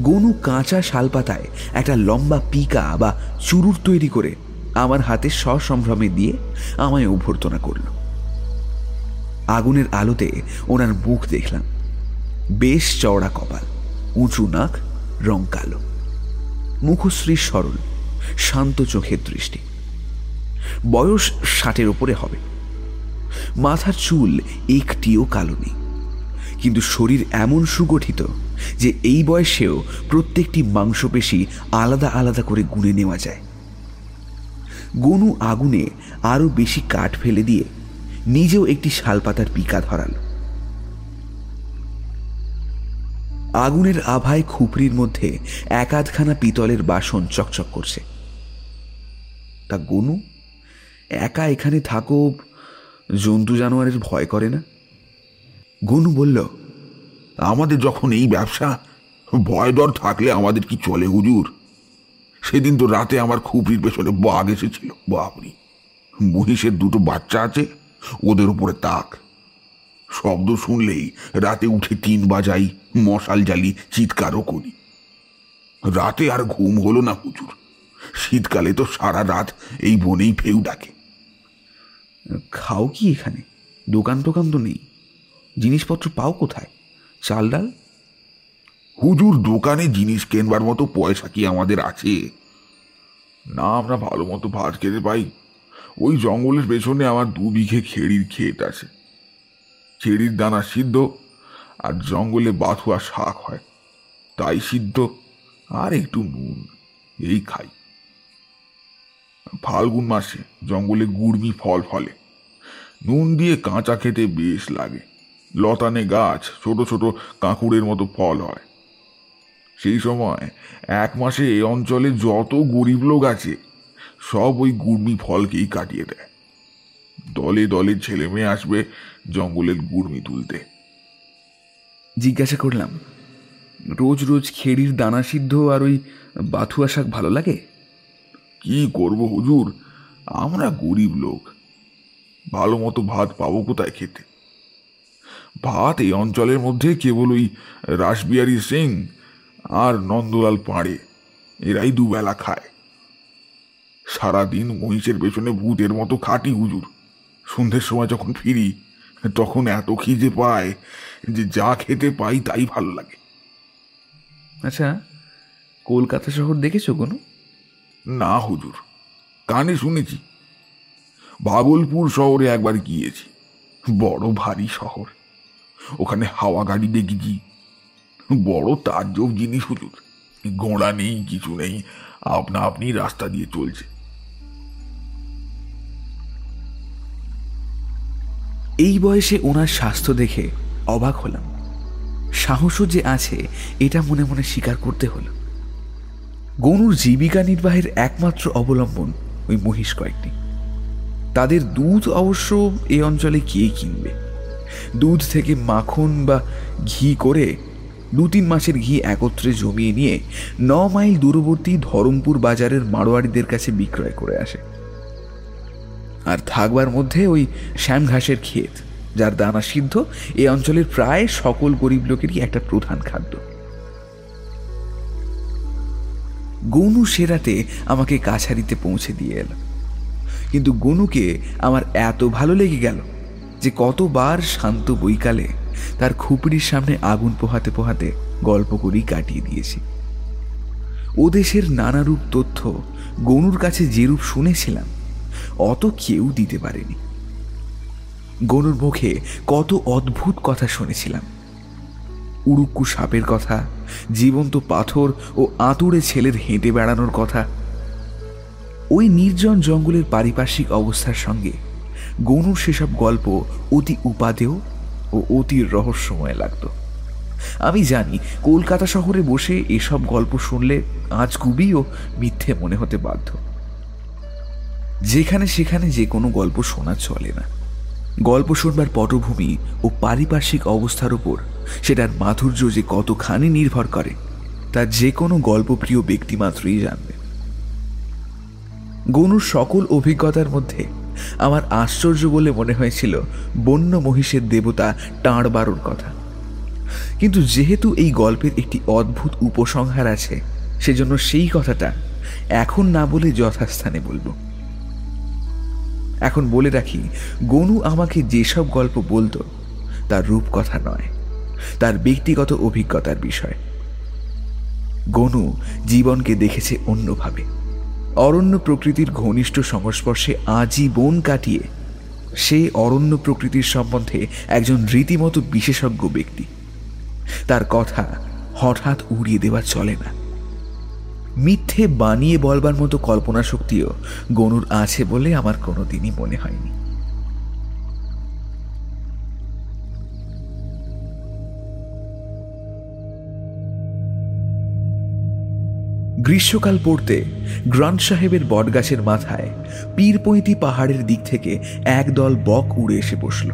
গনু কাঁচা শালপাতায় একটা লম্বা পিকা বা চুরুর তৈরি করে আমার হাতে সসম্ভ্রমে দিয়ে আমায় অভ্যর্থনা করল। আগুনের আলোতে ওনার মুখ দেখলাম। বেশ চওড়া কপাল, উঁচু নাক, রং কালো। মুখশ্রী সরল, শান্ত চোখের দৃষ্টি। বয়স ষাটের ওপরে হবে। মাথার চুল একটিও কালো নেই। কিন্তু শরীর এমন সুগঠিত যে এই বয়সেও প্রত্যেকটি মাংসপেশি আলাদা আলাদা করে গুনে নেওয়া যায়। গনু আগুনে আরও বেশি কাঠ ফেলে দিয়ে নিজেও একটি শালপাতার পিকা ধরাল। আগুনের আভায় খুপড়ির মধ্যে একাধখানা পিতলের বাসন চকচক করছে। তা গনু, একা এখানে থাকো জন্তু জানোয়ারের ভয় করে না? গনু বলল, আমাদের যখন এই ব্যবসা, ভয় ডর থাকলে আমাদের কি চলে হুজুর? সেদিন তো রাতে আমার খুপড়ির পেছনে বাঘ এসেছিল। বাপরি! মহিষের দুটো বাচ্চা আছে, ওদের উপরে তাক। শব্দ শুনলেই রাতে উঠে তিন বাজাই, মশাল জ্বালি, চিৎকারও করি। রাতে আর ঘুম হলো না হুজুর। শীতকালে তো সারা রাত এই বনেই ফেউ ডাকে। খাও কি এখানে? দোকান টোকান তো নেই। জিনিসপত্র পাও কোথায়? চাল ডাল? হুজুর, দোকানে জিনিস কেনবার মতো পয়সা কি আমাদের আছে? না, আমরা ভালো মতো ভাত খেতে পাই। ওই জঙ্গলের পেছনে আমার দু বিঘে খেড়ির ক্ষেত আছে। খেড়ির দানা সিদ্ধ, আর জঙ্গলে বাথুয়া শাক হয়। তাই সিদ্ধ, আর একটু নুন, এই খাই। ফাল্গুন মাসে জঙ্গলে গুড়মি ফল ফলে। নুন দিয়ে কাঁচা খেতে বেশ লাগে। লতানে গাছ ছোট ছোট কাঁকুড়ের মতো ফল হয়। সেই সময় এক মাসে এই অঞ্চলে যত গরিব লোক আছে, সব ওই গুড়মি ফলকেই কাটিয়ে দেয়। দলে দলে ছেলে মেয়ে আসবে জঙ্গলের গুড়মি তুলতে। জিজ্ঞাসা করলাম, রোজ রোজ খেরির দানা সিদ্ধ আর ওই বাথুয়া শাক ভালো লাগে? কি করব হুজুর? আমরা গরিব লোক। ভালো মতো ভাত পাবো কোথায় খেতে? ভাত এই অঞ্চলের মধ্যে কেবল ওই রাসবিহারী সিং আর নন্দলাল পাড়ে। এরাই দুবেলা খায়। সারাদিন মহিষের পেছনে ভূতের মতো খাটি হুজুর। সন্ধ্যের সময় যখন ফিরি, তখন এত খিদে পায় যে যা খেতে পাই তাই ভালো লাগে। আচ্ছা কলকাতা শহর দেখেছ কোনো? না হুজুর, কানে শুনেছি। ভাগলপুর শহরে একবার গিয়েছি, বড় ভারী শহর। ওখানে হাওয়া গাড়ি দেখেছি। বড় তাজ্জব জিনিস হুজুর, গোড়া নেই, কিছু নেই, আপনা আপনি রাস্তা দিয়ে চলছে। এই বয়সে ওনার স্বাস্থ্য দেখে অবাক হলাম। সাহসও যে আছে, এটা মনে মনে স্বীকার করতে হলো। গনুর জীবিকা নির্বাহের একমাত্র অবলম্বন ওই মহিষ কয়েকটি। তাদের দুধ অবশ্য এই অঞ্চলে কে কিনবে? দুধ থেকে মাখন বা ঘি করে দু তিন মাসের ঘি একত্রে জমিয়ে নিয়ে ন মাইল দূরবর্তী ধরমপুর বাজারের মারোয়ারিদের কাছে বিক্রয় করে আসে। আর থাকবার মধ্যে ওই শ্যাম ঘাসের ক্ষেত, যার দানা সিদ্ধ এই অঞ্চলের প্রায় সকল গরিব লোকেরই একটা প্রধান খাদ্য। গনু সেরাতে আমাকে কাছারিতে পৌঁছে দিয়ে এল। কিন্তু গনুকে আমার এত ভালো লেগে গেল যে কতবার শান্ত বৈকালে তার খুপড়ির সামনে আগুন পোহাতে পোহাতে গল্প করেই কাটিয়ে দিয়েছি। ও দেশের নানারূপ তথ্য গনুর কাছে যেরূপ শুনেছিলাম, অত কেউ দিতে পারেনি। গনুর মুখে কত অদ্ভুত কথা শুনেছিলাম। উড়ুক্কু সাপের কথা, জীবন্ত পাথর ও আঁতুড়ে ছেলের হেঁটে বেড়ানোর কথা। ওই নির্জন জঙ্গলের পারিপার্শ্বিক অবস্থার সঙ্গে গনুর সেসব গল্প অতি উপাদেয় ও অতি রহস্যময় লাগত। আমি জানি, কলকাতা শহরে বসে এসব গল্প শুনলে আজ খুবই ও মিথ্যে মনে হতে বাধ্য। যেখানে সেখানে যে কোনো গল্প শোনা চলে না। গল্প শুনবার পটভূমি ও পারিপার্শ্বিক অবস্থার উপর সেটার মাধুর্য যে কতখানি নির্ভর করে, তা যে কোনো গল্পপ্রিয় ব্যক্তি মাত্রই জানবে। গনুর সকল অভিজ্ঞতার মধ্যে আমার আশ্চর্য বলে মনে হয়েছিল বন্য মহিষের দেবতা টাঁড় বারোর কথা। কিন্তু যেহেতু এই গল্পের একটি অদ্ভুত উপসংহার আছে, সেজন্য সেই কথাটা এখন না বলে যথাস্থানে বলব। এখন বলে রাখি, গনু আমাকে যেসব গল্প বলতো, তার রূপকথা নয়, তার ব্যক্তিগত অভিজ্ঞতার বিষয়। গনু জীবনকে দেখেছে অন্যভাবে। অরণ্য প্রকৃতির ঘনিষ্ঠ সংস্পর্শে আজীবন কাটিয়ে, সে অরণ্য প্রকৃতির সম্বন্ধে একজন রীতিমতো বিশেষজ্ঞ ব্যক্তি। তার কথা হঠাৎ উড়িয়ে দেওয়া চলে না। মিথ্যে বানিয়ে বলবার মতো কল্পনা শক্তিও গনুর আছে বলে আমার কোনোদিনই মনে হয়নি। গ্রীষ্মকাল পড়তে গ্রান্ড সাহেবের বটগাছের মাথায় পীরপৈতি পাহাড়ের দিক থেকে একদল বক উড়ে এসে বসল।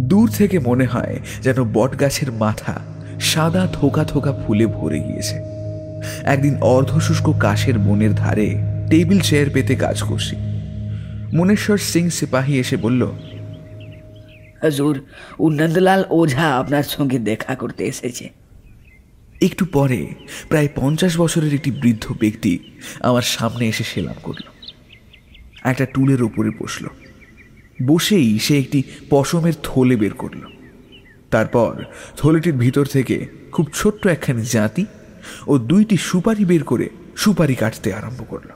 দূর থেকে মনে হয় যেন বটগাছের মাথা সাদা থোকা থোকা ফুলে ভরে গিয়েছে। একদিন অর্ধশুষ্ক কাশের বনের ধারে টেবিল চেয়ার পেতে কাজ করছি। মনেশ্বর সিং সিপাহী এসে বলল হজুর উন্নন্দলাল ওঝা আপনার সঙ্গে দেখা করতে এসেছে। একটু পরে প্রায় পঞ্চাশ বছরের একটি বৃদ্ধ ব্যক্তি আমার সামনে এসে সেলাম করল। একটা টুলের ওপরে বসল। বসেই সে একটি পশমের থলে বের করল। তারপর থলেটির ভিতর থেকে খুব ছোট্ট একখানি জাতি ও দুইটি সুপারি বের করে সুপারি কাটতে আরম্ভ করল।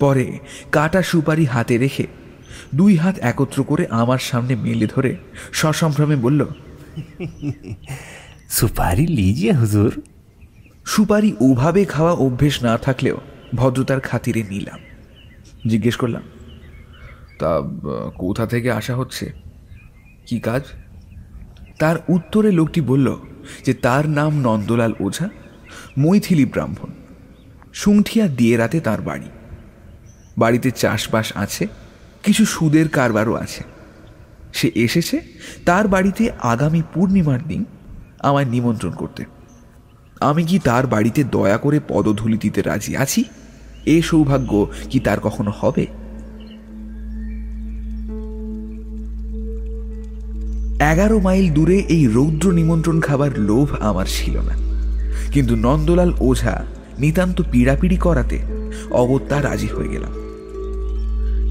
পরে কাটা সুপারি হাতে রেখে দুই হাত একত্র করে আমার সামনে মেলে ধরে সসম্ভ্রমে বলল সুপারি লিজিয়ে হুজুর। সুপারি ওভাবে খাওয়া অভ্যেস না থাকলেও ভদ্রতার খাতিরে নিলাম। জিজ্ঞেস করলাম তা কোথা থেকে আসা হচ্ছে? কি কাজ? তার উত্তরে লোকটি বলল যে তার নাম নন্দলাল ওঝা, মৈথিলি ব্রাহ্মণ। সুংঠিয়া দিয়ে রাতে তার বাড়ি। বাড়িতে চাষবাস আছে, কিছু সুদের কারবারও আছে। সে এসেছে তার বাড়িতে আগামী পূর্ণিমার দিন আমায় নিমন্ত্রণ করতে। আমি কি তার বাড়িতে দয়া করে পদধূলি দিতে রাজি আছি? এ সৌভাগ্য কি তার কখনো হবে? এগারো মাইল দূরে এই রৌদ্র নিমন্ত্রণ খাবার লোভ আমার ছিল না। কিন্তু নন্দলাল ওঝা নিতান্ত পীড়াপিড়ি করাতে অগত্যা রাজি হয়ে গেলাম।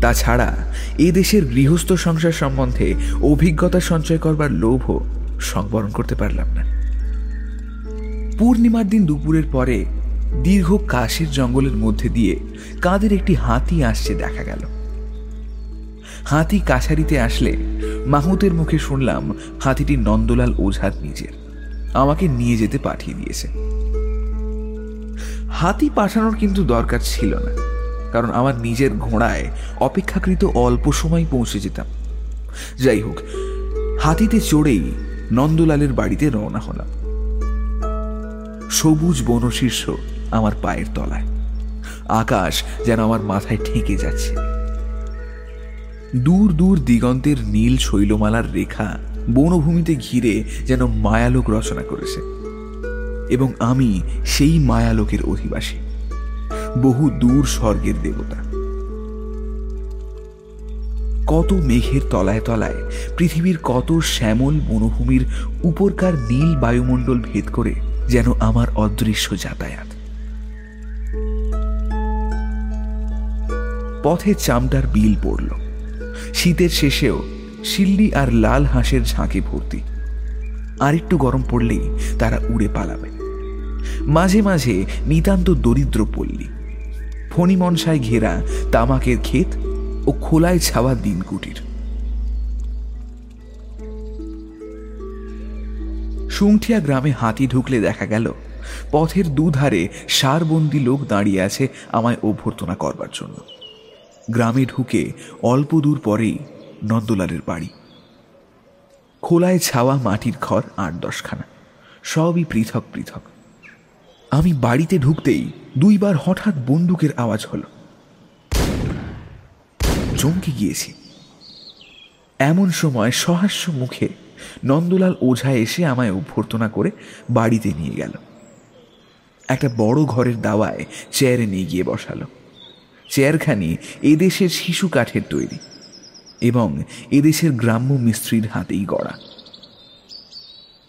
তাছাড়া এ দেশের গৃহস্থ সংসার সম্বন্ধে অভিজ্ঞতা সঞ্চয় করবার লোভও সংবরণ করতে পারলাম না। পূর্ণিমার দিন দুপুরের পরে দীর্ঘ কাশির জঙ্গলের মধ্যে দিয়ে কাঁধের একটি হাতি আসছে দেখা গেল। হাতি কাছারিতে আসলে মাহুতের মুখে শুনলাম হাতিটি নন্দলাল ওঝার নিজের। আমাকে নিয়ে যেতে পাঠিয়ে দিয়েছে। হাতি পাঠানোর কিন্তু দরকার ছিল না, কারণ আমার নিজের ঘোড়ায় অপেক্ষাকৃত অল্প সময় পৌঁছে যেতাম। যাই হোক, হাতিতে চড়েই নন্দলালের বাড়িতে রওনা হলাম। সবুজ বনশীর্ষ আমার পায়ের তলায়। আকাশ যেন আমার মাথায় ঠেকে যাচ্ছে। দূর দূর দিগন্তের নীল শৈলমালার রেখা বনভূমিতে ঘিরে যেন মায়ালোক রচনা করেছে। এবং আমি সেই মায়ালোকের অধিবাসী, বহু দূর স্বর্গের দেবতা। কত মেঘের তলায় তলায়, পৃথিবীর কত শ্যামল বনভূমির উপরকার নীল বায়ুমণ্ডল ভেদ করে যেন আমার অদৃশ্য যাতায়াত। পথে চামটার বিল পড়ল। শীতের শেষেও শিল্লি আর লাল হাঁসের ঝাঁকে ভর্তি। আর একটু গরম পড়লেই তারা উড়ে পালাবে। মাঝে মাঝে নিতান্ত দরিদ্র পল্লী। ফণিমনসায় ঘেরা তামাকের ক্ষেত ও খোলায় ছাওয়া দিন কুটির সুংঠিয়া গ্রামে হাতি ঢুকলে দেখা গেল, পথের দুধারে সারবন্দি লোক দাঁড়িয়ে আছে আমায় অভ্যর্থনা করবার জন্য। গ্রামে ঢুকে অল্প দূর পরেই নন্দলালের বাড়ি। খোলায় ছাওয়া মাটির ঘর আট দশখানা, সবই পৃথক পৃথক। আমি বাড়িতে ঢুকতেই দুইবার হঠাৎ বন্দুকের আওয়াজ হলো। চমকে গিয়েছি। এমন সময় সহাস্য মুখে নন্দলাল ওঝা এসে আমায় অভ্যর্থনা করে বাড়িতে নিয়ে গেল। একটা বড় ঘরের দাওয়ায় চেয়ারে নিয়ে গিয়ে বসালো। চেয়ারখানি এদেশের শিশু কাঠের তৈরি এবং এদেশের গ্রাম্য মিস্ত্রির হাতেই গড়া।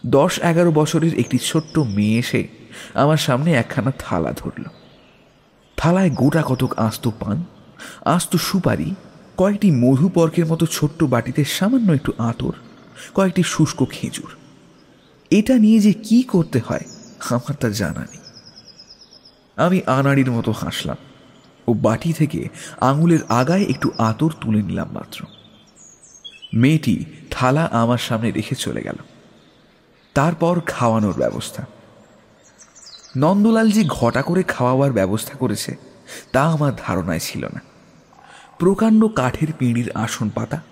দশ এগারো বছরের একটি ছোট্ট মেয়ে এসে আমার সামনে একখানা থালা ধরল। থালায় গোটা কতক আস্ত পান, আস্ত সুপারি, কয়েকটি মধু পর্কের মতো ছোট্ট বাটিতে সামান্য একটু আতর, কয়েকটি শুষ্ক খেজুর। এটা নিয়ে যে কি করতে হয়, আমার তা জানা নেই। আমি আনাড়ির মতো হাসলাম। ও বাটি থেকে আঙুলের আগায় একটু আতর তুলে নিলাম মাত্র। মেয়েটি থালা আমার সামনে রেখে চলে গেল। তারপর খাওয়ানোর ব্যবস্থা। নন্দলাল যে ঘটা করে খাওয়াবার ব্যবস্থা করেছে, তা আমার ধারণায় ছিল না। প্রকাণ্ড কাঠের পিঁড়ির আসন পাতা,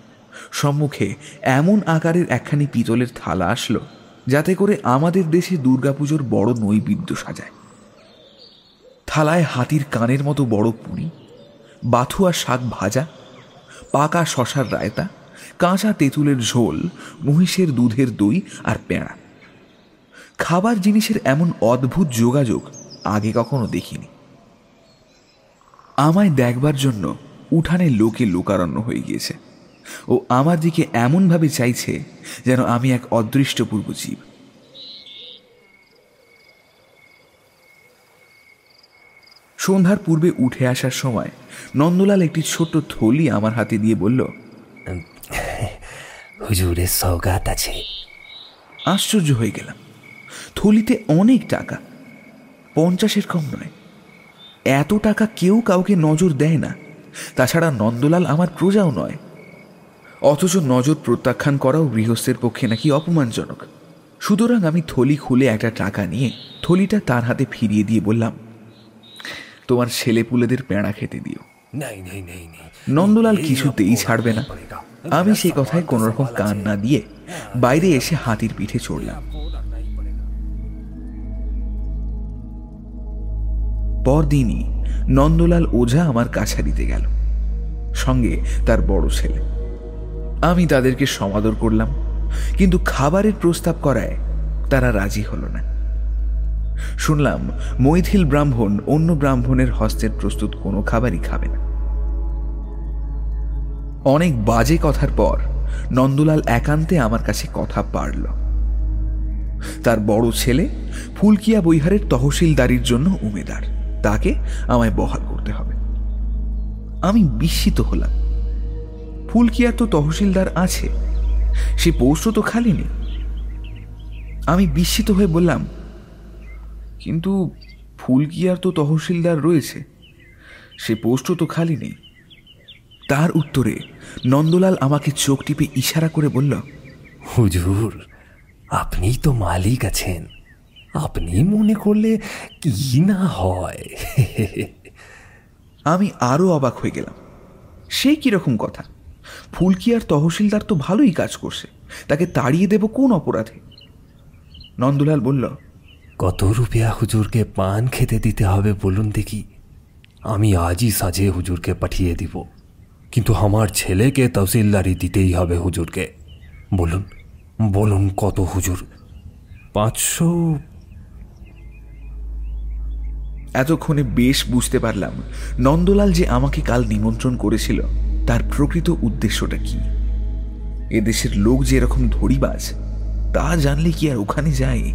সম্মুখে এমন আকারের একখানি পিতলের থালা আসলো, যাতে করে আমাদের দেশে দুর্গাপুজোর বড় নৈবেদ্য সাজায়। থালায় হাতির কানের মতো বড় পুরি বাথুয়া শাক ভাজা, পাকা শশার রায়তা, কাঁচা তেঁতুলের ঝোল, মহিষের দুধের দই আর পেঁড়া। খাবার জিনিসের এমন অদ্ভুত যোগাযোগ আগে কখনো দেখিনি। আমায় দেখবার জন্য উঠানে লোকে লোকারণ্য হয়ে গিয়েছে ও আমার দিকে এমনভাবে চাইছে যেন আমি এক অদৃষ্টপূর্ব জীব। সন্ধ্যার পূর্বে উঠে আসার সময় নন্দলাল একটি ছোট্ট থলি আমার হাতে দিয়ে বলল হুজুরের সৌগাত আছে। আশ্চর্য হয়ে গেলাম। থলিতে অনেক টাকা পঞ্চাশের কম নয়। এত টাকা কেউ কাউকে নজর দেয় না। তাছাড়া নন্দলাল আমার প্রজাও নয়। অথচ নজর প্রত্যাখ্যান করাও গৃহস্থের পক্ষে নাকি অপমানজনক। সুতরাং আমি থলি খুলে একটা টাকা নিয়ে থলিটা তার হাতে ফিরিয়ে দিয়ে বললাম তোমার ছেলেপুলেদের পেঁড়া খেতে দিও। নন্দলাল কিছুতেই ছাড়বে না। আমি সেই কথায় কোনোরকম কান না দিয়ে বাইরে এসে হাতির পিঠে চড়লাম। পরদিনই নন্দলাল ওঝা আমার কাছারিতে গেল সঙ্গে তার বড় ছেলে। আমি তাদেরকে সমাদর করলাম কিন্তু খাবারের প্রস্তাব করায় তারা রাজি হল না। শুনলাম, মৈথিল ব্রাহ্মণ অন্য ব্রাহ্মণের হস্তের প্রস্তুত কোনো খাবারই খাবে না। অনেক বাজে কথার পর নন্দলাল একান্তে আমার কাছে কথা পারল। তার বড় ছেলে ফুলকিয়া বৈহারের তহসিলদারির জন্য উমেদার, তাকে আমায় বহাল করতে হবে। আমি বিস্মিত হলাম। ফুলকিয়ার তো তহসিলদার আছে, সে পোস্ট তো খালি নেই। আমি বিস্মিত হয়ে বললাম কিন্তু ফুলকিয়ার তো তহসিলদার রয়েছে? সে পোস্টও তো খালি নেই। তার উত্তরে নন্দলাল আমাকে চোখ টিপে ইশারা করে বলল হুজুর আপনিই তো মালিক আছেন। আপনি মনে করলে কি না হয়? আমি আরও অবাক হয়ে গেলাম। সে কীরকম কথা? ফুলকিয়ার তহসিলদার তো ভালোই কাজ করছে। তাকে তাড়িয়ে দেব কোন অপরাধে? নন্দলাল বলল কত রুপিয়া হুজুরকে পান খেতে দিতে হবে বলুন দেখি। আমি আজই সাজে হুজুরকে পাঠিয়ে দিব। কিন্তু আমার ছেলেকে তহসিলদারি দিতেই হবে হুজুরকে। বলুন বলুন কত হুজুর? পাঁচশো। এতক্ষণে বেশ বুঝতে পারলাম নন্দলাল যে আমাকে কাল নিমন্ত্রণ করেছিল, তার প্রকৃত উদ্দেশ্যটা কি? এদেশের লোক যে এরকম ধরিবাজ তা জানলে কি আর ওখানে যায়?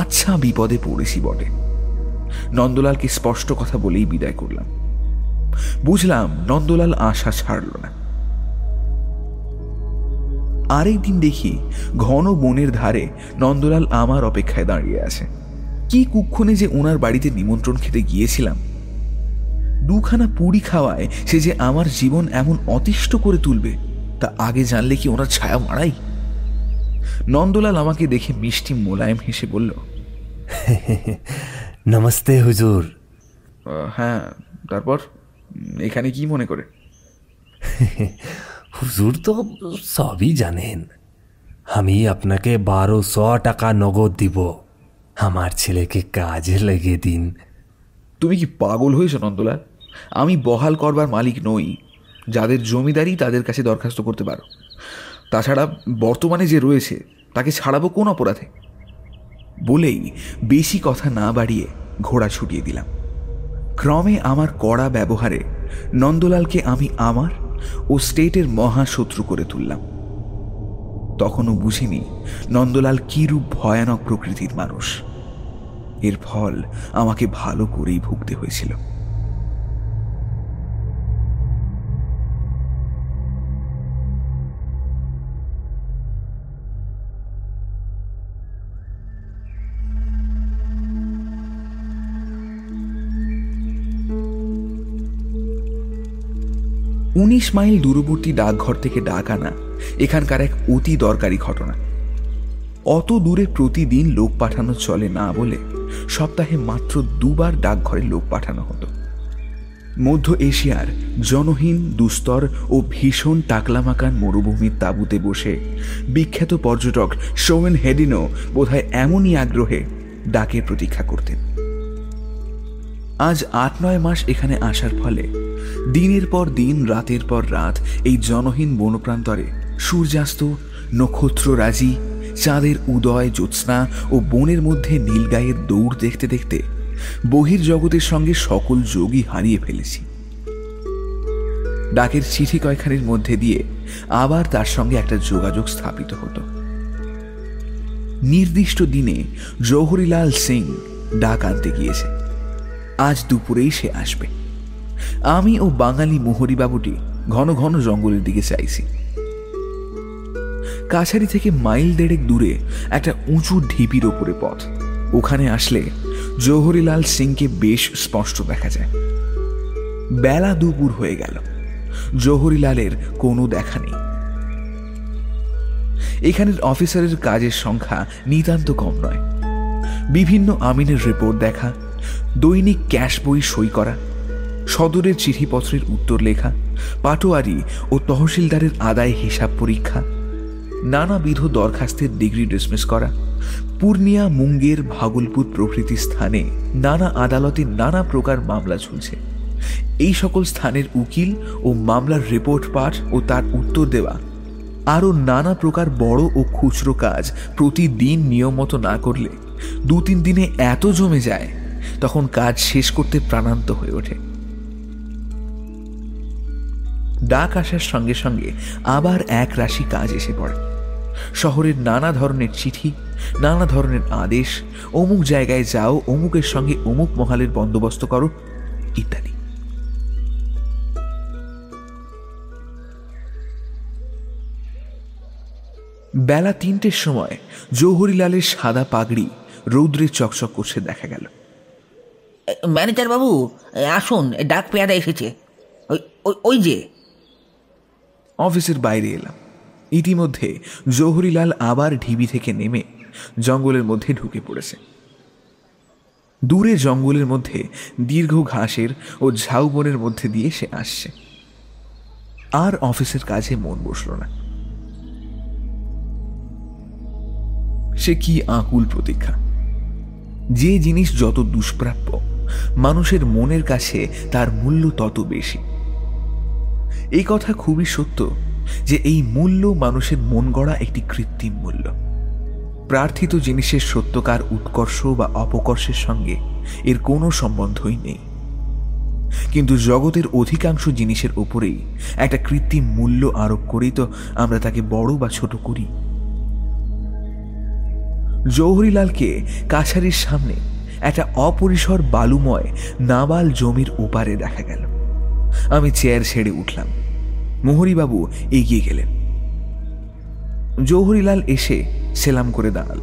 আচ্ছা বিপদে পড়েছি বটে। নন্দলালকে স্পষ্ট কথা বলেই বিদায় করলাম। বুঝলাম নন্দলাল আশা ছাড়ল না। আরেকদিন দেখি ঘন বনের ধারে নন্দলাল আমার অপেক্ষায় দাঁড়িয়ে আছে। কি কুক্ষণে যে ওনার বাড়িতে নিমন্ত্রণ খেতে গিয়েছিলাম। দুখানা পুরি খাওয়ায় সে যে আমার জীবন এমন অতিষ্ঠ করে তুলবে, তা আগে জানলে কি ওনার ছায়া মারাই নন্দলাল আমাকে দেখে মিষ্টি মোলায়েম হেসে বলল (laughs) নমস্তে হুজুর। হ্যাঁ তারপর? এখানে কি মনে করে? (laughs) হুজুর তো সবই জানেন। আমি আপনাকে বারোশো টাকা নগদ দিব। আমার ছেলেকে কাজে লেগে দিন। তুমি কি পাগল হয়েছ নন্দলাল? আমি বহাল করবার মালিক নই। যাদের জমিদারি তাদের কাছে দরখাস্ত করতে পারো। তাছাড়া বর্তমানে যে রয়েছে, তাকে ছাড়াবো কোন অপরাধে? বলেই বেশি কথা না বাড়িয়ে ঘোড়া ছুটিয়ে দিলাম। ক্রমে আমার কড়া ব্যবহারে নন্দলালকে আমি আমার ও স্টেটের মহাশত্রু করে তুললাম। তখনও বুঝিনি নন্দলাল কিরূপ ভয়ানক প্রকৃতির মানুষ। এর ফল আমাকে ভালো করেই ভুগতে হয়েছিল। উনিশ মাইল দূরবর্তী ডাকঘর থেকে ডাক আনা এখানকার এক অতি দরকারি ঘটনা। অত দূরে প্রতিদিন লোক পাঠানো চলে না বলে সপ্তাহে মাত্র দুবার ডাকঘরে লোক পাঠানো হতো। মধ্য এশিয়ার জনহীন, দুস্তর ও ভীষণ টাকলামাকান মরুভূমির তাঁবুতে বসে বিখ্যাত পর্যটক সোমেন হেডিনো বোধহয় এমনই আগ্রহে ডাকের প্রতীক্ষা করতেন। আজ আট নয় মাস এখানে আসার ফলে দিনের পর দিন, রাতের পর রাত, এই জনহীন বনপ্রান্তরে সূর্যাস্ত নক্ষত্ররাজি চাঁদের উদয়, জ্যোৎস্না ও বনের মধ্যে নীলগায়ের দৌড় দেখতে দেখতে বহির জগতের সঙ্গে সকল যোগই হারিয়ে ফেলেছি। ডাকের চিঠি কয়খানির মধ্যে দিয়ে আবার তার সঙ্গে একটা যোগাযোগ স্থাপিত হতো। নির্দিষ্ট দিনে জওহরিলাল সিং ডাক আনতে গিয়েছে আজ দুপুরেই সে আসবে। আমি ও বাঙালি মোহরিবাবুটি ঘন ঘন জঙ্গলের দিকে চাইছি। কাছারি থেকে মাইল দেড়েক দূরে একটা উঁচু ঢিপির ওপরে পথ। ওখানে আসলে জওহরিলাল সিংকে বেশ স্পষ্ট দেখা যায়। বেলা দুপুর হয়ে গেল। জহরিলালের কোনো দেখা নেই। এখানের অফিসারের কাজের সংখ্যা নিতান্ত কম নয়। বিভিন্ন আমিনের রিপোর্ট দেখা, দৈনিক ক্যাশ বই সই করা সদরের চিঠিপত্রের উত্তর লেখা, পাটোয়ারি ও তহসিলদারের আদায় হিসাব পরীক্ষা, নানাবিধ দরখাস্তের ডিগ্রি ডিসমিস করা, পূর্ণিয়া, মুঙ্গের, ভাগলপুর প্রভৃতি স্থানে নানা আদালতে নানা প্রকার মামলা ঝুলছে এই সকল স্থানের উকিল ও মামলার রিপোর্ট পাঠ ও তার উত্তর দেওয়া, আরও নানা প্রকার বড় ও খুচরো কাজ প্রতিদিন নিয়ম মতো না করলে দু তিন দিনে এত জমে যায়, তখন কাজ শেষ করতে প্রাণান্ত হয়ে ওঠে। ডাক আসার সঙ্গে সঙ্গে আবার এক রাশি কাজ এসে পড়ে। শহরের নানা ধরনের চিঠি, নানা ধরনের আদেশ, অমুক জায়গায় যাও, অমুকের সঙ্গে অমুক মহালের বন্দোবস্ত করো, ইত্যাদি। বেলা তিনটের সময় জৌহরিলালের সাদা পাগড়ি রৌদ্রে চকচক করছে দেখা গেল। ম্যানেজার বাবু, আসুন, ডাক পেয়াদা এসেছে। ওই ওই যে অফিসের বাইরে এলাম। ইতিমধ্যে জৌহরিলাল আবার ঢিবি থেকে নেমে জঙ্গলের মধ্যে ঢুকে পড়েছে। দূরে জঙ্গলের মধ্যে দীর্ঘ ঘাসের ও ঝাউবনের মধ্যে দিয়ে সে আসছে। আর অফিসের কাজে মন বসল না। সে কি আকুল প্রতীক্ষা। যে জিনিস যত দুষ্প্রাপ্য, মানুষের মনের কাছে তার মূল্য তত বেশি। এই কথা খুবই সত্য যে এই মূল্য মানুষের মন গড়া একটি কৃত্রিম মূল্য। প্রার্থিত জিনিসের সত্যকার উৎকর্ষ বা অপকর্ষের সঙ্গে এর কোনো সম্বন্ধই নেই। কিন্তু জগতের অধিকাংশ জিনিসের ওপরেই একটা কৃত্রিম মূল্য আরোপ করেই তো আমরা তাকে বড় বা ছোট করি। জৌহরিলালকে কাছারির সামনে একটা অপরিসর বালুময় নাবাল জমির ওপারে দেখা গেল। আমি চেয়ার ছেড়ে উঠলাম। মোহরিবাবু এগিয়ে গেলেন। জৌহরিলাল এসে সেলাম করে দাঁড়াল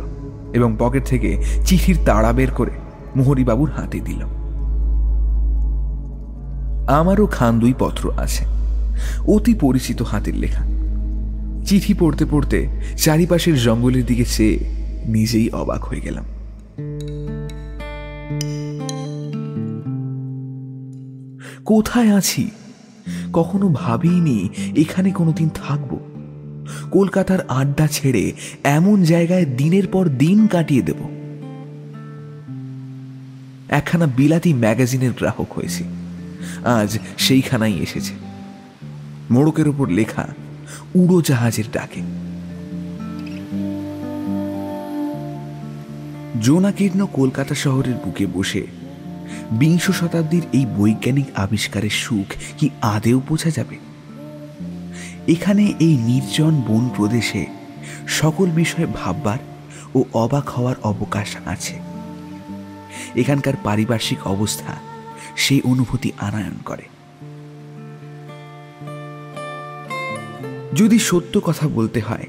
এবং পকেট থেকে চিঠির তাড়া বের করে মোহরিবাবুর হাতে দিল। আমারও খান দুই পত্র আছে। অতি পরিচিত হাতের লেখা। চিঠি পড়তে পড়তে চারিপাশের জঙ্গলের দিকে চেয়ে নিজেই অবাক হয়ে গেলাম। কোথায় আছি? কখনো ভাবিনি এখানে কোনোদিন থাকব। কলকাতার আড্ডা ছেড়ে এমন জায়গায় দিনের পর দিন কাটিয়ে দেব। একখানা বিলাতি ম্যাগাজিনের গ্রাহক হয়েছি। আজ সেইখানাই এসেছে। মোড়কের ওপর লেখা, উড়োজাহাজের ডাকে। জোনাকীর্ণ কলকাতা শহরের বুকে বসে বিংশ শতাব্দীর এই বৈজ্ঞানিক আবিষ্কারের সুখ কি আদেও বোঝা যাবে? এখানে এই নির্জন বন প্রদেশে সকল বিষয়ে ভাববার ও অবাক হওয়ার অবকাশ আছে। এখানকার পারিপার্শ্বিক অবস্থা সেই অনুভূতি আনায়ন করে। যদি সত্য কথা বলতে হয়,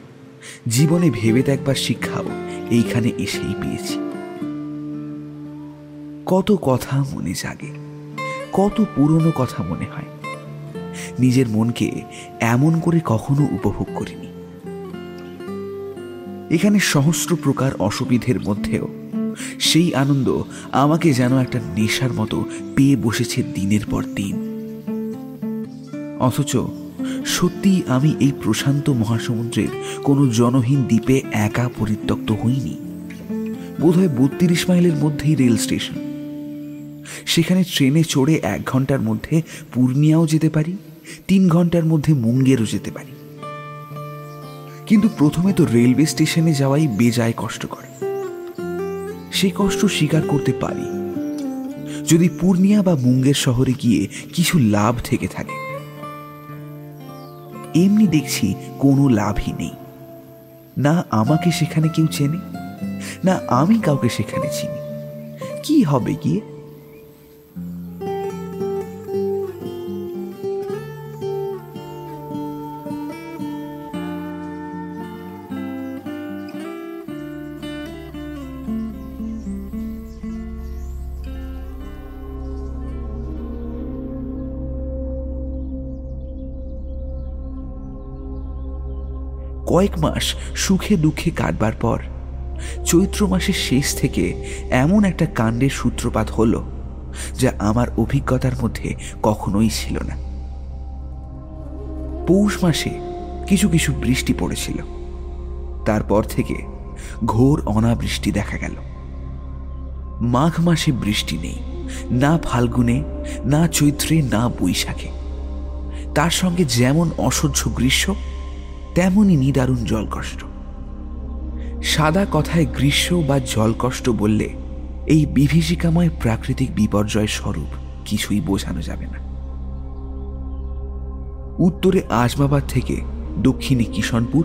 জীবনে ভেবে দেখবার শিক্ষাও এইখানে এসেই পেয়েছি। কত কথা মনে জাগে, কত পুরনো কথা মনে হয়। নিজের মনকে এমন করে কখনো উপভোগ করিনি। এখানে সহস্র প্রকার অসুবিধের মধ্যেও সেই আনন্দ আমাকে যেন একটা নেশার মতো পেয়ে বসেছে দিনের পর দিন। অথচ সত্যি আমি এই প্রশান্ত মহাসমুদ্রের কোনো জনহীন দ্বীপে একা পরিত্যক্ত হইনি। বোধহয় বত্রিশ মাইলের মধ্যেই রেল স্টেশন। সেখানে ট্রেনে চড়ে এক ঘণ্টার মধ্যে পূর্ণিয়াও যেতে পারি, তিন ঘণ্টার মধ্যে মুঙ্গেরও যেতে পারি। কিন্তু প্রথমে তো রেলওয়ে স্টেশনে যাওয়াই বেজায় কষ্টকর। সেই কষ্ট স্বীকার করতে পারি। যদি পূর্ণিয়া বা মুঙ্গের শহরে গিয়ে কিছু লাভ থেকে থাকে। এমনি দেখছি কোনো লাভই নেই। না আমাকে সেখানে কেউ চেনে, না আমি কাউকে সেখানে চিনি। কি হবে গিয়ে? কয়েক মাস সুখে দুঃখে কাটবার পর, চৈত্র মাসের শেষ থেকে এমন একটা কাণ্ডের সূত্রপাত হলো যা আমার অভিজ্ঞতার মধ্যে কখনোই ছিল না। পৌষ মাসে কিছু কিছু বৃষ্টি পড়েছিল। তারপর থেকে ঘোর অনাবৃষ্টি দেখা গেল। মাঘ মাসে বৃষ্টি নেই, না ফাল্গুনে, না চৈত্রে, না বৈশাখে। তার সঙ্গে যেমন অসহ্য গ্রীষ্ম তেমনই নিদারুণ জলকষ্ট। সাদা কথায় গ্রীষ্ম বা জলকষ্ট বললে এই বিভীষিকাময় প্রাকৃতিক বিপর্যয় স্বরূপ কিছুই বোঝানো যাবে না। উত্তরে আজমাবাদ থেকে দক্ষিণে কিষণপুর,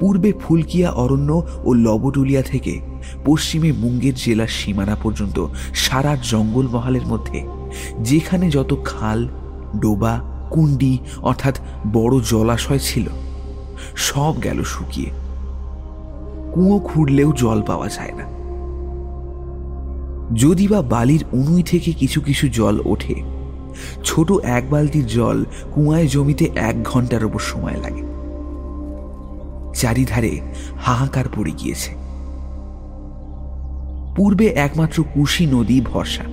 পূর্বে ফুলকিয়া, অরণ্য ও লবডুলিয়া থেকে পশ্চিমে মুঙ্গের জেলার সীমানা পর্যন্ত সারা জঙ্গল মহলের মধ্যে যেখানে যত খাল, ডোবা, কুণ্ডি অর্থাৎ বড় জলাশয় ছিল সব গেল শুকিয়ে। কুঁয়ো খুঁড়লেও জল পাওয়া যায় না। যদি বা বালির উনুই থেকে কিছু কিছু জল ওঠে, ছোট এক বালতির জল কুয়ায় জমিতে এক ঘণ্টার ওপর সময় লাগে। চারিধারে হাহাকার পড়ে গিয়েছে। পূর্বে একমাত্র কুশি নদী ভরসা,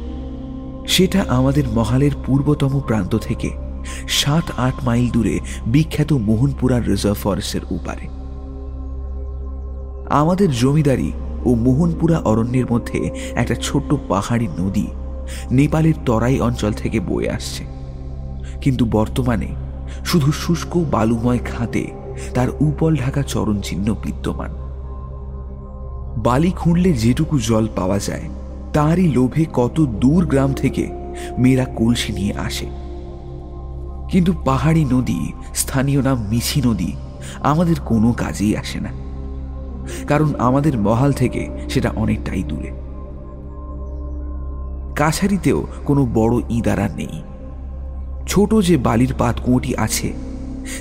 সেটা আমাদের মহালের পূর্বতম প্রান্ত থেকে সাত আট মাইল দূরে বিখ্যাত মোহনপুরার রিজার্ভ ফরেস্টের উপারে আমাদের জমিদারি ও মোহনপুরা অরণ্যের মধ্যে একটা ছোট্ট পাহাড়ি নদী নেপালের তরাই অঞ্চল থেকে বয়ে আসছে। কিন্তু বর্তমানে শুধু শুষ্ক বালুময় খাতে তার উপল ঢাকা চরণ চিহ্ন বিদ্যমান। বালি খুঁড়লে যেটুকু জল পাওয়া যায়, তারই লোভে কত দূর গ্রাম থেকে মেয়েরা কলসি নিয়ে আসে। কিন্তু পাহাড়ি নদী, স্থানীয় নাম মিছি নদী, আমাদের কোনো কাজেই আসে না। কারণ আমাদের মহাল থেকে সেটা অনেকটাই দূরে। কাছারিতেও কোনো বড় ইদারা নেই। ছোট যে বালির পাত পাতকুঁটি আছে,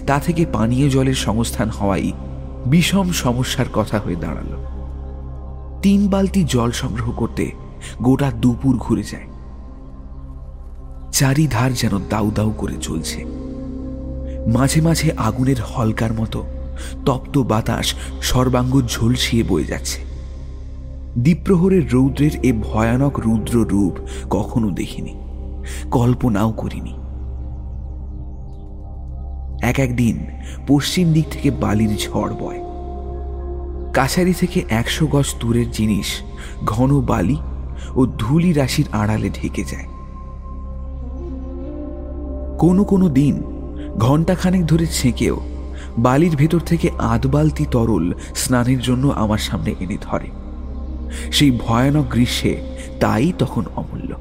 তা থেকে পানীয় জলের সংস্থান হওয়াই বিষম সমস্যার কথা হয়ে দাঁড়াল। তিন বালতি জল সংগ্রহ করতে গোটা দুপুর ঘুরে যায়। চারিধার যেন দাউ দাউ করে চলছে। মাঝে মাঝে আগুনের হলকার মতো তপ্ত বাতাস সর্বাঙ্গ ঝলসিয়ে বয়ে যাচ্ছে। দ্বীপ্রহরের রৌদ্রের এ ভয়ানক রুদ্র রূপ কখনো দেখিনি, কল্পনাও করিনি। এক একদিন পশ্চিম দিক থেকে বালির ঝড় বয়। কাছারি থেকে একশো গজ দূরের জিনিস ঘন বালি ও ধুলি রাশির আড়ালে ঢেকে যায়। কোনো কোনো দিন, ঘণ্টাখানেক ধরে ছেঁকেও, বালির ভেতর থেকে আধবালতি তরল স্নানের জন্য আমার সামনে এনে ধরে। সেই ভয়ানক গ্রীষ্মে তাই তখন অমূল্য।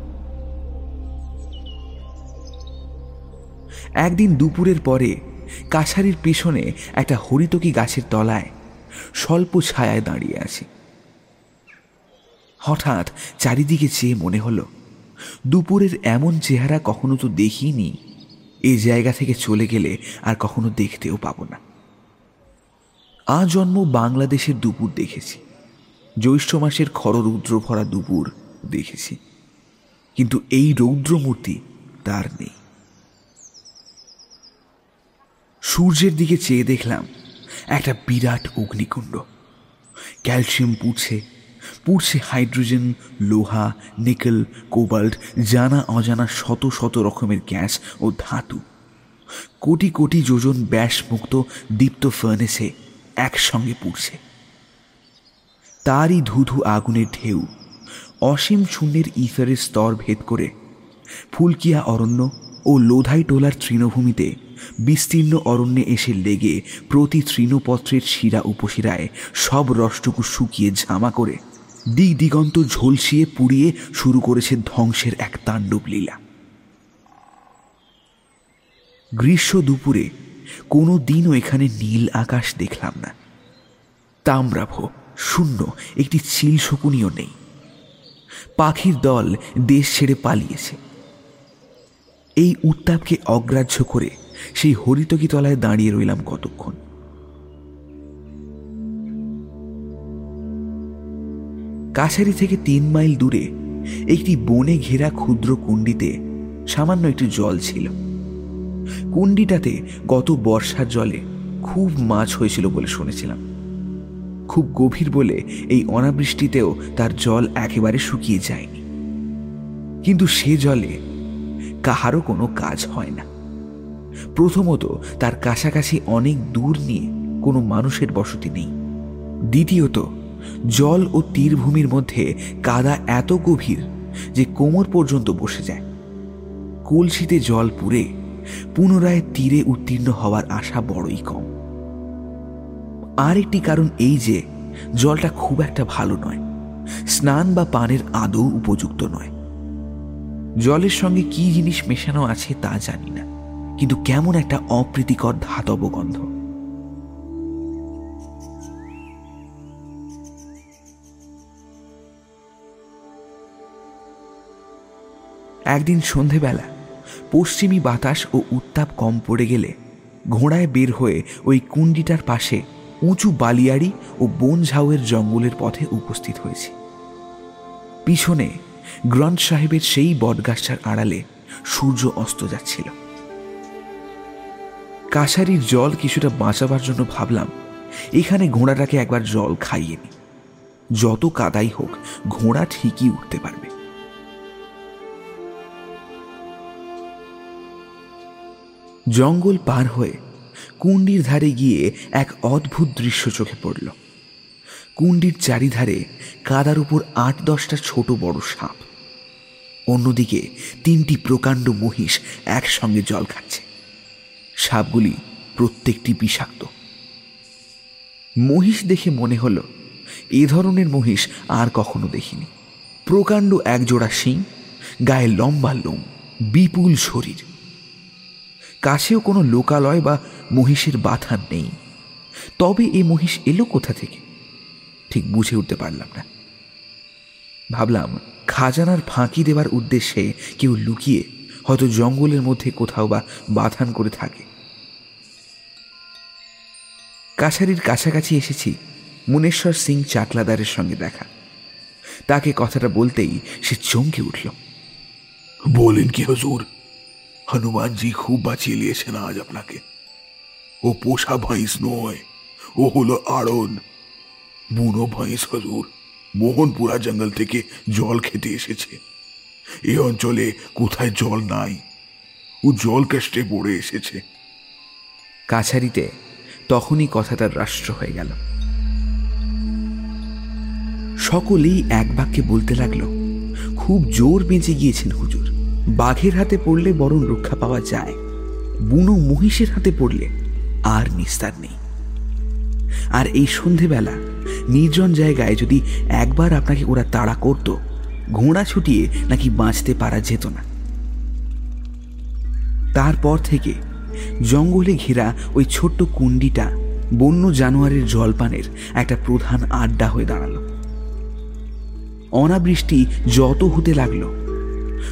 একদিন দুপুরের পরে কাছারির পেছনে একটা হরিতকি গাছের তলায় স্বল্প ছায়ায় দাঁড়িয়ে আছি। হঠাৎ চারিদিকে চেয়ে মনে হলো, দুপুরের এমন চেহারা কখনো তো দেখিনি। এই জায়গা থেকে চলে গেলে আর কখনো দেখতেও পাবো না। আজন্ম বাংলাদেশের দুপুর দেখেছি। জ্যৈষ্ঠ মাসের খররৌদ্র ভরা দুপুর দেখেছি। কিন্তু এই রৌদ্রমূর্তি তার নেই। সূর্যের দিকে চেয়ে দেখলাম একটা বিরাট অগ্নিকুণ্ড। ক্যালসিয়াম পুড়ছে পুড়ছে হাইড্রোজেন, লোহা, নিকেল, কোবাল্ট, জানা অজানা শত শত রকমের গ্যাস ও ধাতু। কোটি কোটি যোজন ব্যাসমুক্ত দীপ্ত ফার্নেসে একসঙ্গে পুড়ছে। তারই ধুধু আগুনের ঢেউ, অসীম শূন্যের ইফারের স্তর ভেদ করে ফুলকিয়া অরণ্য ও লোধাই টোলার তৃণভূমিতে বিস্তীর্ণ অরণ্যে এসে লেগে প্রতি তৃণপত্রের শিরা উপশিরায় সব রসটুকু শুকিয়ে ঝামা করে দিক দিগন্ত ঝলসিয়ে পুড়িয়ে শুরু করেছে ধ্বংসের এক তাণ্ডব লীলা। গ্রীষ্ম দুপুরে কোনো দিনও এখানে নীল আকাশ দেখলাম না। তাম্রাভ শূন্য, একটি চিল শকুনিও নেই। পাখির দল দেশ ছেড়ে পালিয়েছে। এই উত্তাপকে অগ্রাহ্য করে সেই হরিতকি তলায় দাঁড়িয়ে রইলাম কতক্ষণ। কাছারি থেকে তিন মাইল দূরে একটি বনে ঘেরা ক্ষুদ্র কুণ্ডিতে সামান্য একটু জল ছিল। কুণ্ডিটাতে গত বর্ষার জলে খুব মাছ হয়েছিল বলে শুনেছিলাম। খুব গভীর বলে এই অনাবৃষ্টিতেও তার জল একেবারে শুকিয়ে যায়নি। কিন্তু সে জলে কাহারও কোনো কাজ হয় না। প্রথমত তার কাছাকাছি অনেক দূর নিয়ে কোনো মানুষের বসতি নেই। দ্বিতীয়ত জল ও তীরভূমির মধ্যে কাদা এত গভীর যে কোমর পর্যন্ত বসে যায়। কলসিতে জল পুরে পুনরায় তীরে উত্তীর্ণ হওয়ার আশা বড়ই কম। আর একটি কারণ এই যে, জলটা খুব একটা ভালো নয়। স্নান বা পানের আদৌ উপযুক্ত নয়। জলের সঙ্গে কি জিনিস মেশানো আছে তা জানি না, কিন্তু কেমন একটা অপ্রীতিকর ধাতব গন্ধ। একদিন সন্ধেবেলা পশ্চিমী বাতাস ও উত্তাপ কম পড়ে গেলে ঘোড়ায় বের হয়ে ওই কুণ্ডিটার পাশে উঁচু বালিয়াড়ি ও বন ঝাউয়ের জঙ্গলের পথে উপস্থিত হয়েছি। পিছনে গ্রন্থ সাহেবের সেই বটগাছটার আড়ালে সূর্য অস্ত যাচ্ছিল। কাছারির জল কিছুটা বাঁচাবার জন্য ভাবলাম, এখানে ঘোড়াটাকে একবার জল খাইয়ে নি। যত কাদাই হোক, ঘোড়া ঠিকই উঠতে পারবে। জঙ্গল পার হয়ে কুণ্ডির ধারে গিয়ে এক অদ্ভুত দৃশ্য চোখে পড়ল। কুণ্ডির চারিধারে কাদার উপর আট দশটা ছোট বড় সাপ। অন্যদিকে তিনটি প্রকাণ্ড মহিষ একসঙ্গে জল খাচ্ছে। সাপগুলি প্রত্যেকটি বিষাক্ত। মহিষ দেখে মনে হলো, এ ধরনের মহিষ আর কখনো দেখিনি। প্রকাণ্ড একজোড়া শিং, গায়ে লম্বা লোম, বিপুল শরীর। কাছেও কোনো লোকালয় বা মহিষের বাথান নেই। তবে এ মহিষ এলো কোথা থেকে? ঠিক বুঝে উঠতে পারলাম না। ভাবলাম, খাজানার ফাঁকি দেবার উদ্দেশ্যে কেউ লুকিয়ে হয়তো জঙ্গলের মধ্যে কোথাও বা বাথান করে থাকে। কাছারির কাছাকাছি এসেছি মুনেশ্বর সিং চাকলাদারের সঙ্গে দেখা। তাকে কথাটা বলতেই সে চমকে উঠল। বলেন কি হজুর? হনুমানজি খুব বাঁচিয়ে নিয়েছেন আজ আপনাকে। ও পোষা ভৈঁস নয়, ও হলো আড়ন। বুনো ভয়েস হজুর, মোহনপুরা জঙ্গল থেকে জল খেতে এসেছে। এ অঞ্চলে কোথায় জল নাই, ও জল কাষ্টে পড়ে এসেছে। কাছারিতে তখনই কথাটার রাষ্ট্র হয়ে গেল। সকলেই এক বাক্যে বলতে লাগল, খুব জোর বেঁচে গিয়েছেন হুজুর। বাঘের হাতে পড়লে বরং রক্ষা পাওয়া যায়। বুনো মহিষের হাতে পড়লে আর নিস্তার নেই। আর এই সন্ধেবেলা নির্জন জায়গায় যদি একবার আপনাকে ওরা তাড়া করত, ঘোড়া ছুটিয়ে নাকি বাঁচতে পারা যেত না। তারপর থেকে জঙ্গলে ঘেরা ওই ছোট্ট কুণ্ডিটা বন্য জানোয়ারের জলপানের একটা প্রধান আড্ডা হয়ে দাঁড়াল। অনাবৃষ্টি যত হতে লাগল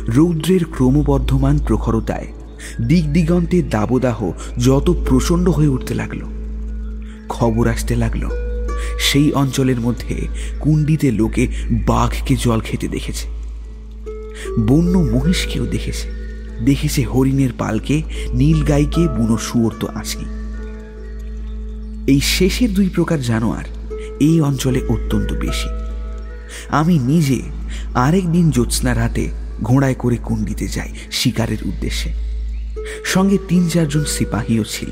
রৌদ্রের ক্রমবর্ধমান প্রখরতায় দিক দিগন্তের দাবদাহ যত প্রচণ্ড হয়ে উঠতে লাগল। খবর আসতে লাগল, সেই অঞ্চলের মধ্যে কুণ্ডিতে লোকে বাঘকে জল খেতে দেখেছে। বন্য মহিষকেও দেখেছে। দেখেছে হরিণের পালকে, নীল গাইকে, বুনো শুয়োর তো আছেই। এই শেষের দুই প্রকার জানোয়ার এই অঞ্চলে অত্যন্ত বেশি। আমি নিজে আরেক দিন জ্যোৎস্নার হাতে ঘোড়ায় করে কুণ্ডিতে যাই শিকারের উদ্দেশ্যে। সঙ্গে তিন চারজন সিপাহীও ছিল।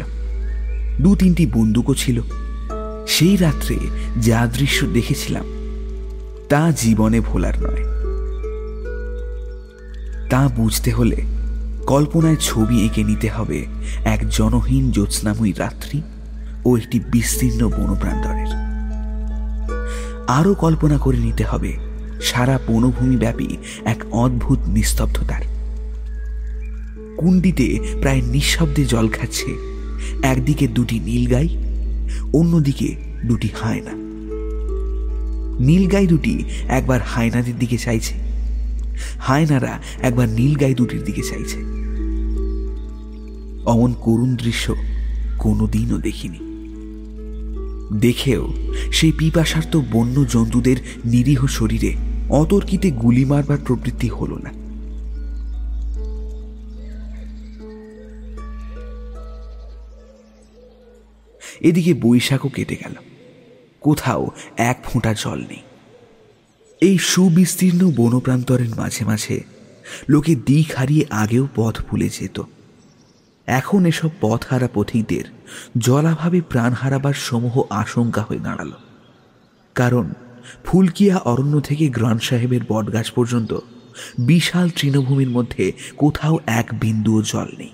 দু তিনটি বন্দুকও ছিল। সেই রাত্রে যা দৃশ্য দেখেছিলাম, তা জীবনে ভোলার নয়। তা বুঝতে হলে কল্পনায় ছবি এঁকে নিতে হবে এক জনহীন জ্যোৎস্নাময়ী রাত্রি ও একটি বিস্তীর্ণ বনপ্রান্তরের। আরও কল্পনা করে নিতে হবে সারা বনভূমি ব্যাপী এক অদ্ভুত নিস্তব্ধতার। কুণ্ডিতে প্রায় নিঃশব্দে জল খাচ্ছে। একদিকে দুটি নীলগাই অন্যদিকে দুটি হায়না। নীলগাই দুটি একবার হায়নাদের দিকে চাইছে। হায়নারা একবার নীলগাই দুটির দিকে চাইছে। অমন করুণ দৃশ্য কোনোদিনও দেখিনি। দেখেও সেই পিপাসার্থ বন্য জন্তুদের নিরীহ শরীরে অতর্কিতে গুলি মারবার প্রবৃত্তি হল না। এদিকে বৈশাখও কেটে গেল। কোথাও এক ফোঁটা জল নেই। এই সুবিস্তীর্ণ বনপ্রান্তরের মাঝে মাঝে লোকে দিক হারিয়ে আগেও পথ ভুলে যেত। এখন এসব পথ হারা পথিকদের জলাভাবে প্রাণ হারাবার সমূহ আশঙ্কা হয়ে দাঁড়াল। কারণ ফুলকিয়া অরণ্য থেকে গ্রান সাহেবের বটগাছ পর্যন্ত বিশাল তৃণভূমির মধ্যে কোথাও এক বিন্দুও জল নেই।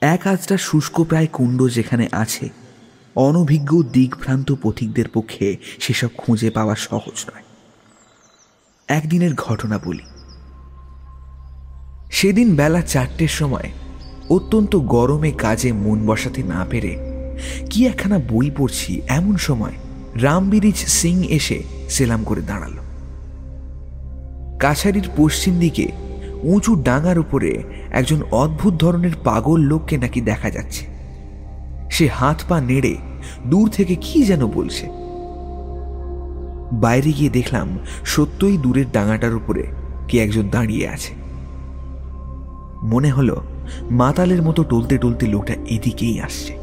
এক আজটা শুষ্ক প্রায় কুণ্ড যেখানে আছে, অনভিজ্ঞ দিকভ্রান্ত পথিকদের পক্ষে সেসব খুঁজে পাওয়া সহজ নয়। একদিনের ঘটনা বলি। সেদিন বেলা চারটের সময় অত্যন্ত গরমে কাজে মন বসাতে না পেরে কি একখানা বই পড়ছি এমন সময় রামবিরিজ সিং এসে সেলাম করে দাঁড়াল। কাছারির পশ্চিম দিকে উঁচু ডাঙার উপরে একজন অদ্ভুত ধরনের পাগল লোককে নাকি দেখা যাচ্ছে। সে হাত পা নেড়ে দূর থেকে কি যেন বলছে। বাইরে গিয়ে দেখলাম সত্যই দূরের ডাঙাটার উপরে কে একজন দাঁড়িয়ে আছে। মনে হলো মাতালের মতো টলতে টলতে লোকটা এদিকেই আসছে।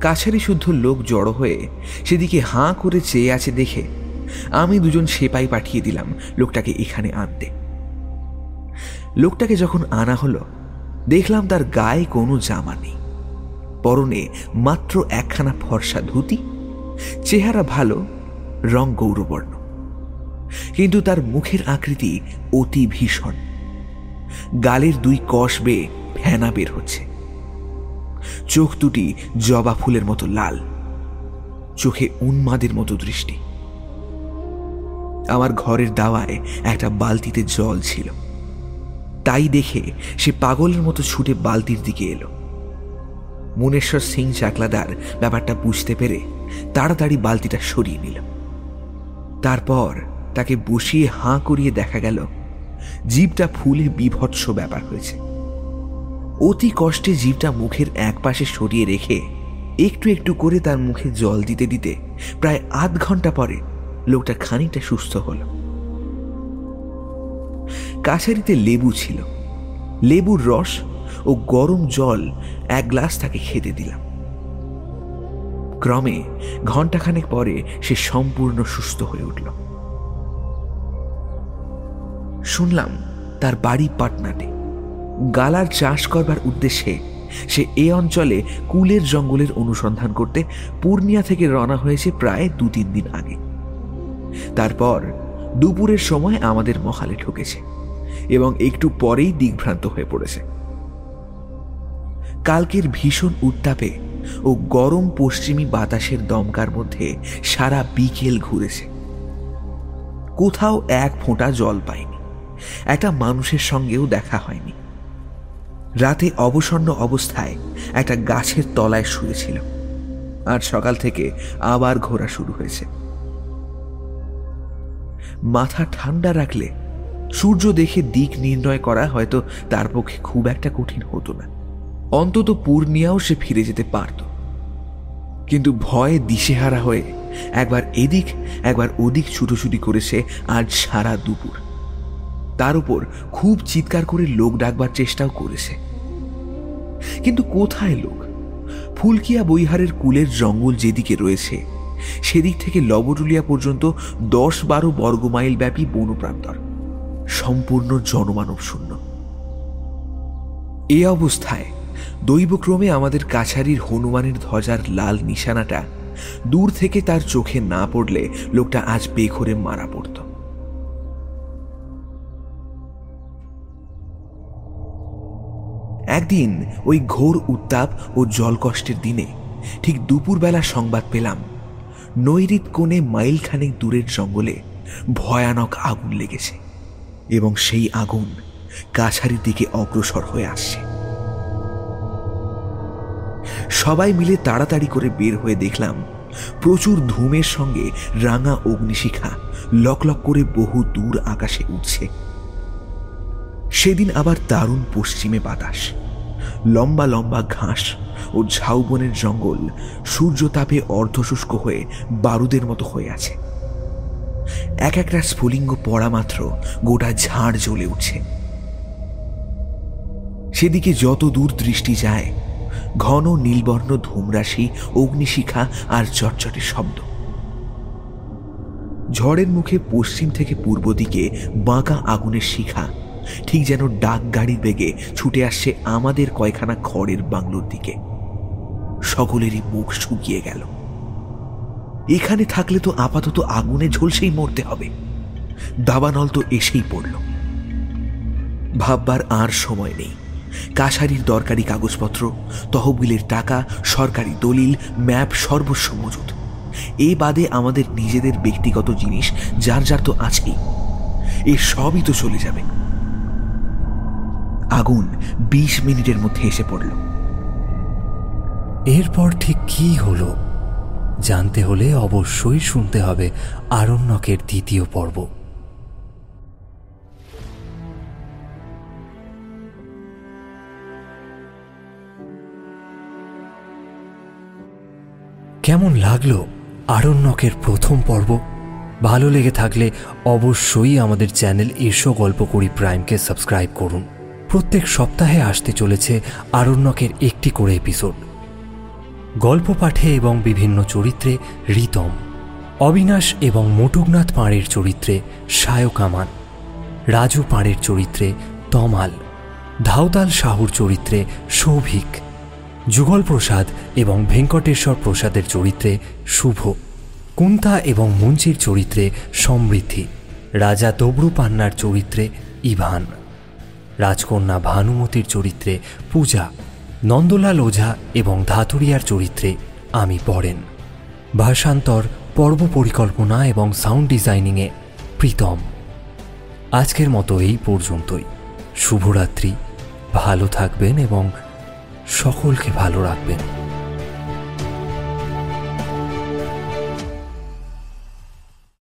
কাছারি শুদ্ধ লোক জড়ো হয়ে সেদিকে হাঁ করে চেয়ে আছে দেখে আমি দুজন সেপাই পাঠিয়ে দিলাম লোকটাকে এখানে আনতে। লোকটাকে যখন আনা হলো, দেখলাম তার গায়ে কোনো জামা নেই। পরনে মাত্র একখানা ফর্সা ধুতি, চেহারা ভালো, রং গৌরবর্ণ। কিন্তু তার মুখের আকৃতি অতি ভীষণ। গালের দুই কষ বেয়ে ফেনা বের হচ্ছে। চোখ দুটি জবা ফুলের মতো লাল, চোখে উন্মাদের মতো দৃষ্টি। আমার ঘরের দাওয়ায় একটা বালতিতে জল ছিল। তাই দেখে সে পাগলের মতো ছুটে বালতির দিকে এলো। মুনেশ্বর সিং চাকলাদার ব্যাপারটা বুঝতে পেরে তাড়াতাড়ি বালতিটা সরিয়ে নিল। তারপর তাকে বসিয়ে হাঁ করিয়ে দেখা গেল, জীবটা ফুলে বিভৎস ব্যাপার হয়েছে। অতি কষ্টে জীবটা মুখের এক পাশে সরিয়ে রেখে একটু একটু করে তার মুখে জল দিতে দিতে প্রায় আধ ঘণ্টা পরে লোকটা খানিকটা সুস্থ হল। কাছারিতে লেবু ছিল। লেবুর রস ও গরম জল এক গ্লাস তাকে খেতে দিলাম। ক্রমে ঘন্টাখানেক পরে সে সম্পূর্ণ সুস্থ হয়ে উঠল। শুনলাম তার বাড়ি পাটনাতে। গালার চাষ করবার উদ্দেশ্যে সে এ অঞ্চলে কুলের জঙ্গলের অনুসন্ধান করতে পূর্ণিয়া থেকে রওনা হয়েছে প্রায় দু তিন দিন আগে। তারপর দুপুরের সময় আমাদের মহালে ঢুকেছে এবং একটু পরেই দিগ্ভ্রান্ত হয়ে পড়েছে। কালকের ভীষণ উত্তাপে ও গরম পশ্চিমী বাতাসের দমকার মধ্যে সারা বিকেল ঘুরেছে। কোথাও এক ফোঁটা জল পায়নি একটা মানুষের সঙ্গেও দেখা হয়নি। রাতে অবসন্ন অবস্থায় একটা গাছের তলায় শুয়েছিল আর সকাল থেকে আবার ঘোরা শুরু হয়েছে। মাথা ঠান্ডা রাখলে সূর্য দেখে দিক নির্ণয় করা হয়তো তার পক্ষে খুব একটা কঠিন হতো না। অন্তত পূর্ণিয়াও সে ফিরে যেতে পারত। কিন্তু ভয়ে দিশেহারা হয়ে একবার এদিক, একবার ওদিক ছুটোছুটি করেছে আজ সারা দুপুর। তার উপর খুব চিৎকার করে লোক ডাকবার চেষ্টাও করেছে। কিন্তু কোথায় লোক? ফুলকিয়া বৈহারের কুলের জঙ্গল যেদিকে রয়েছে, সেদিক থেকে লবটুলিয়া পর্যন্ত দশ বারো বর্গমাইল ব্যাপী বনপ্রান্তর, সম্পূর্ণ জনমানব শূন্য। এ অবস্থায় দৈবক্রমে আমাদের কাছারির হনুমানের ধ্বজার লাল নিশানাটা দূর থেকে তার চোখে না পড়লে লোকটা আজ বেঘরে মারা পড়ত। একদিন ওই ঘোর উত্তাপ ও জলকষ্টের দিনে ঠিক দুপুরবেলা সংবাদ পেলাম, নৈরিত কোণে মাইলখানেক দূরের জঙ্গলে ভয়ানক আগুন লেগেছে এবং সেই আগুন কাছারির দিকে অগ্রসর হয়ে আসছে। সবাই মিলে তাড়াতাড়ি করে বের হয়ে দেখলাম প্রচুর ধূমের সঙ্গে রাঙা অগ্নিশিখা লকলক করে বহু দূর আকাশে উঠছে। সেদিন আবার দারুণ পশ্চিমে বাতাস। লম্বা লম্বা ঘাস ও ঝাউবনের জঙ্গল সূর্যতাপে অর্ধশুষ্ক হয়ে বারুদের মতো হয়ে আছে। এক একটা স্ফুলিঙ্গ পড়া মাত্র গোটা ঝাড় জ্বলে উঠছে। সেদিকে যত দূর দৃষ্টি যায়, ঘন নীলবর্ণ ধূমরাশি, অগ্নিশিখা আর চটচটে শব্দ। ঝড়ের মুখে পশ্চিম থেকে পূর্ব দিকে বাঁকা আগুনের শিখা ঠিক যেন ডাক গাড়ির বেগে ছুটে আসছে আমাদের কয়খানা খড়ের বাংলোর দিকে। সকলেরই মুখ শুকিয়ে গেল। এখানে থাকলে তো আপাতত আগুনে ঝলসেই মরতে হবে। দাবানল তো এসেই পড়ল। ভাববার আর সময় নেই। কাছারির দরকারি কাগজপত্র, তহবিলের টাকা, সরকারি দলিল, ম্যাপ সর্বস্ব মজুদ। এ বাদে আমাদের নিজেদের ব্যক্তিগত জিনিস, যার যার তো আছেই। এ সবই তো চলে যাবে। আগুন বিশ মিনিটের মধ্যে এসে পড়ল। এরপর ঠিক কি হলো, জানতে হলে অবশ্যই শুনতে হবে আরণ্যকের দ্বিতীয় পর্ব। কেমন লাগল আরণ্যকের প্রথম পর্ব? ভালো লেগে থাকলে অবশ্যই আমাদের চ্যানেল এসো গল্প করি প্রাইমকে সাবস্ক্রাইব করুন। প্রত্যেক সপ্তাহে আসতে চলেছে আরণ্যকের একটি করে এপিসোড। গল্প পাঠে এবং বিভিন্ন চরিত্রে রিতম অবিনাশ এবং মটুকনাথ পাঁড়ের চরিত্রে সায়ক আমান রাজু পাঁড়ের চরিত্রে তমাল, ধাওতাল সাহুর চরিত্রে সৌভিক, যুগল প্রসাদ এবং ভেঙ্কটেশ্বর প্রসাদের চরিত্রে শুভ, কুন্তা এবং মুঞ্চির চরিত্রে সমৃদ্ধি, রাজা তবরু পান্নার চরিত্রে ইভান। রাজকন্যা ভানুমতির চরিত্রে পূজা, নন্দলাল ওঝা এবং ধাতুরিয়ার চরিত্রে আমি পড়েন। ভাষান্তর, পর্ব পরিকল্পনা এবং সাউন্ড ডিজাইনিংয়ে প্রীতম। আজকের মতো এই পর্যন্তই। শুভরাত্রি, ভালো থাকবেন এবং সকলকে ভালো রাখবেন।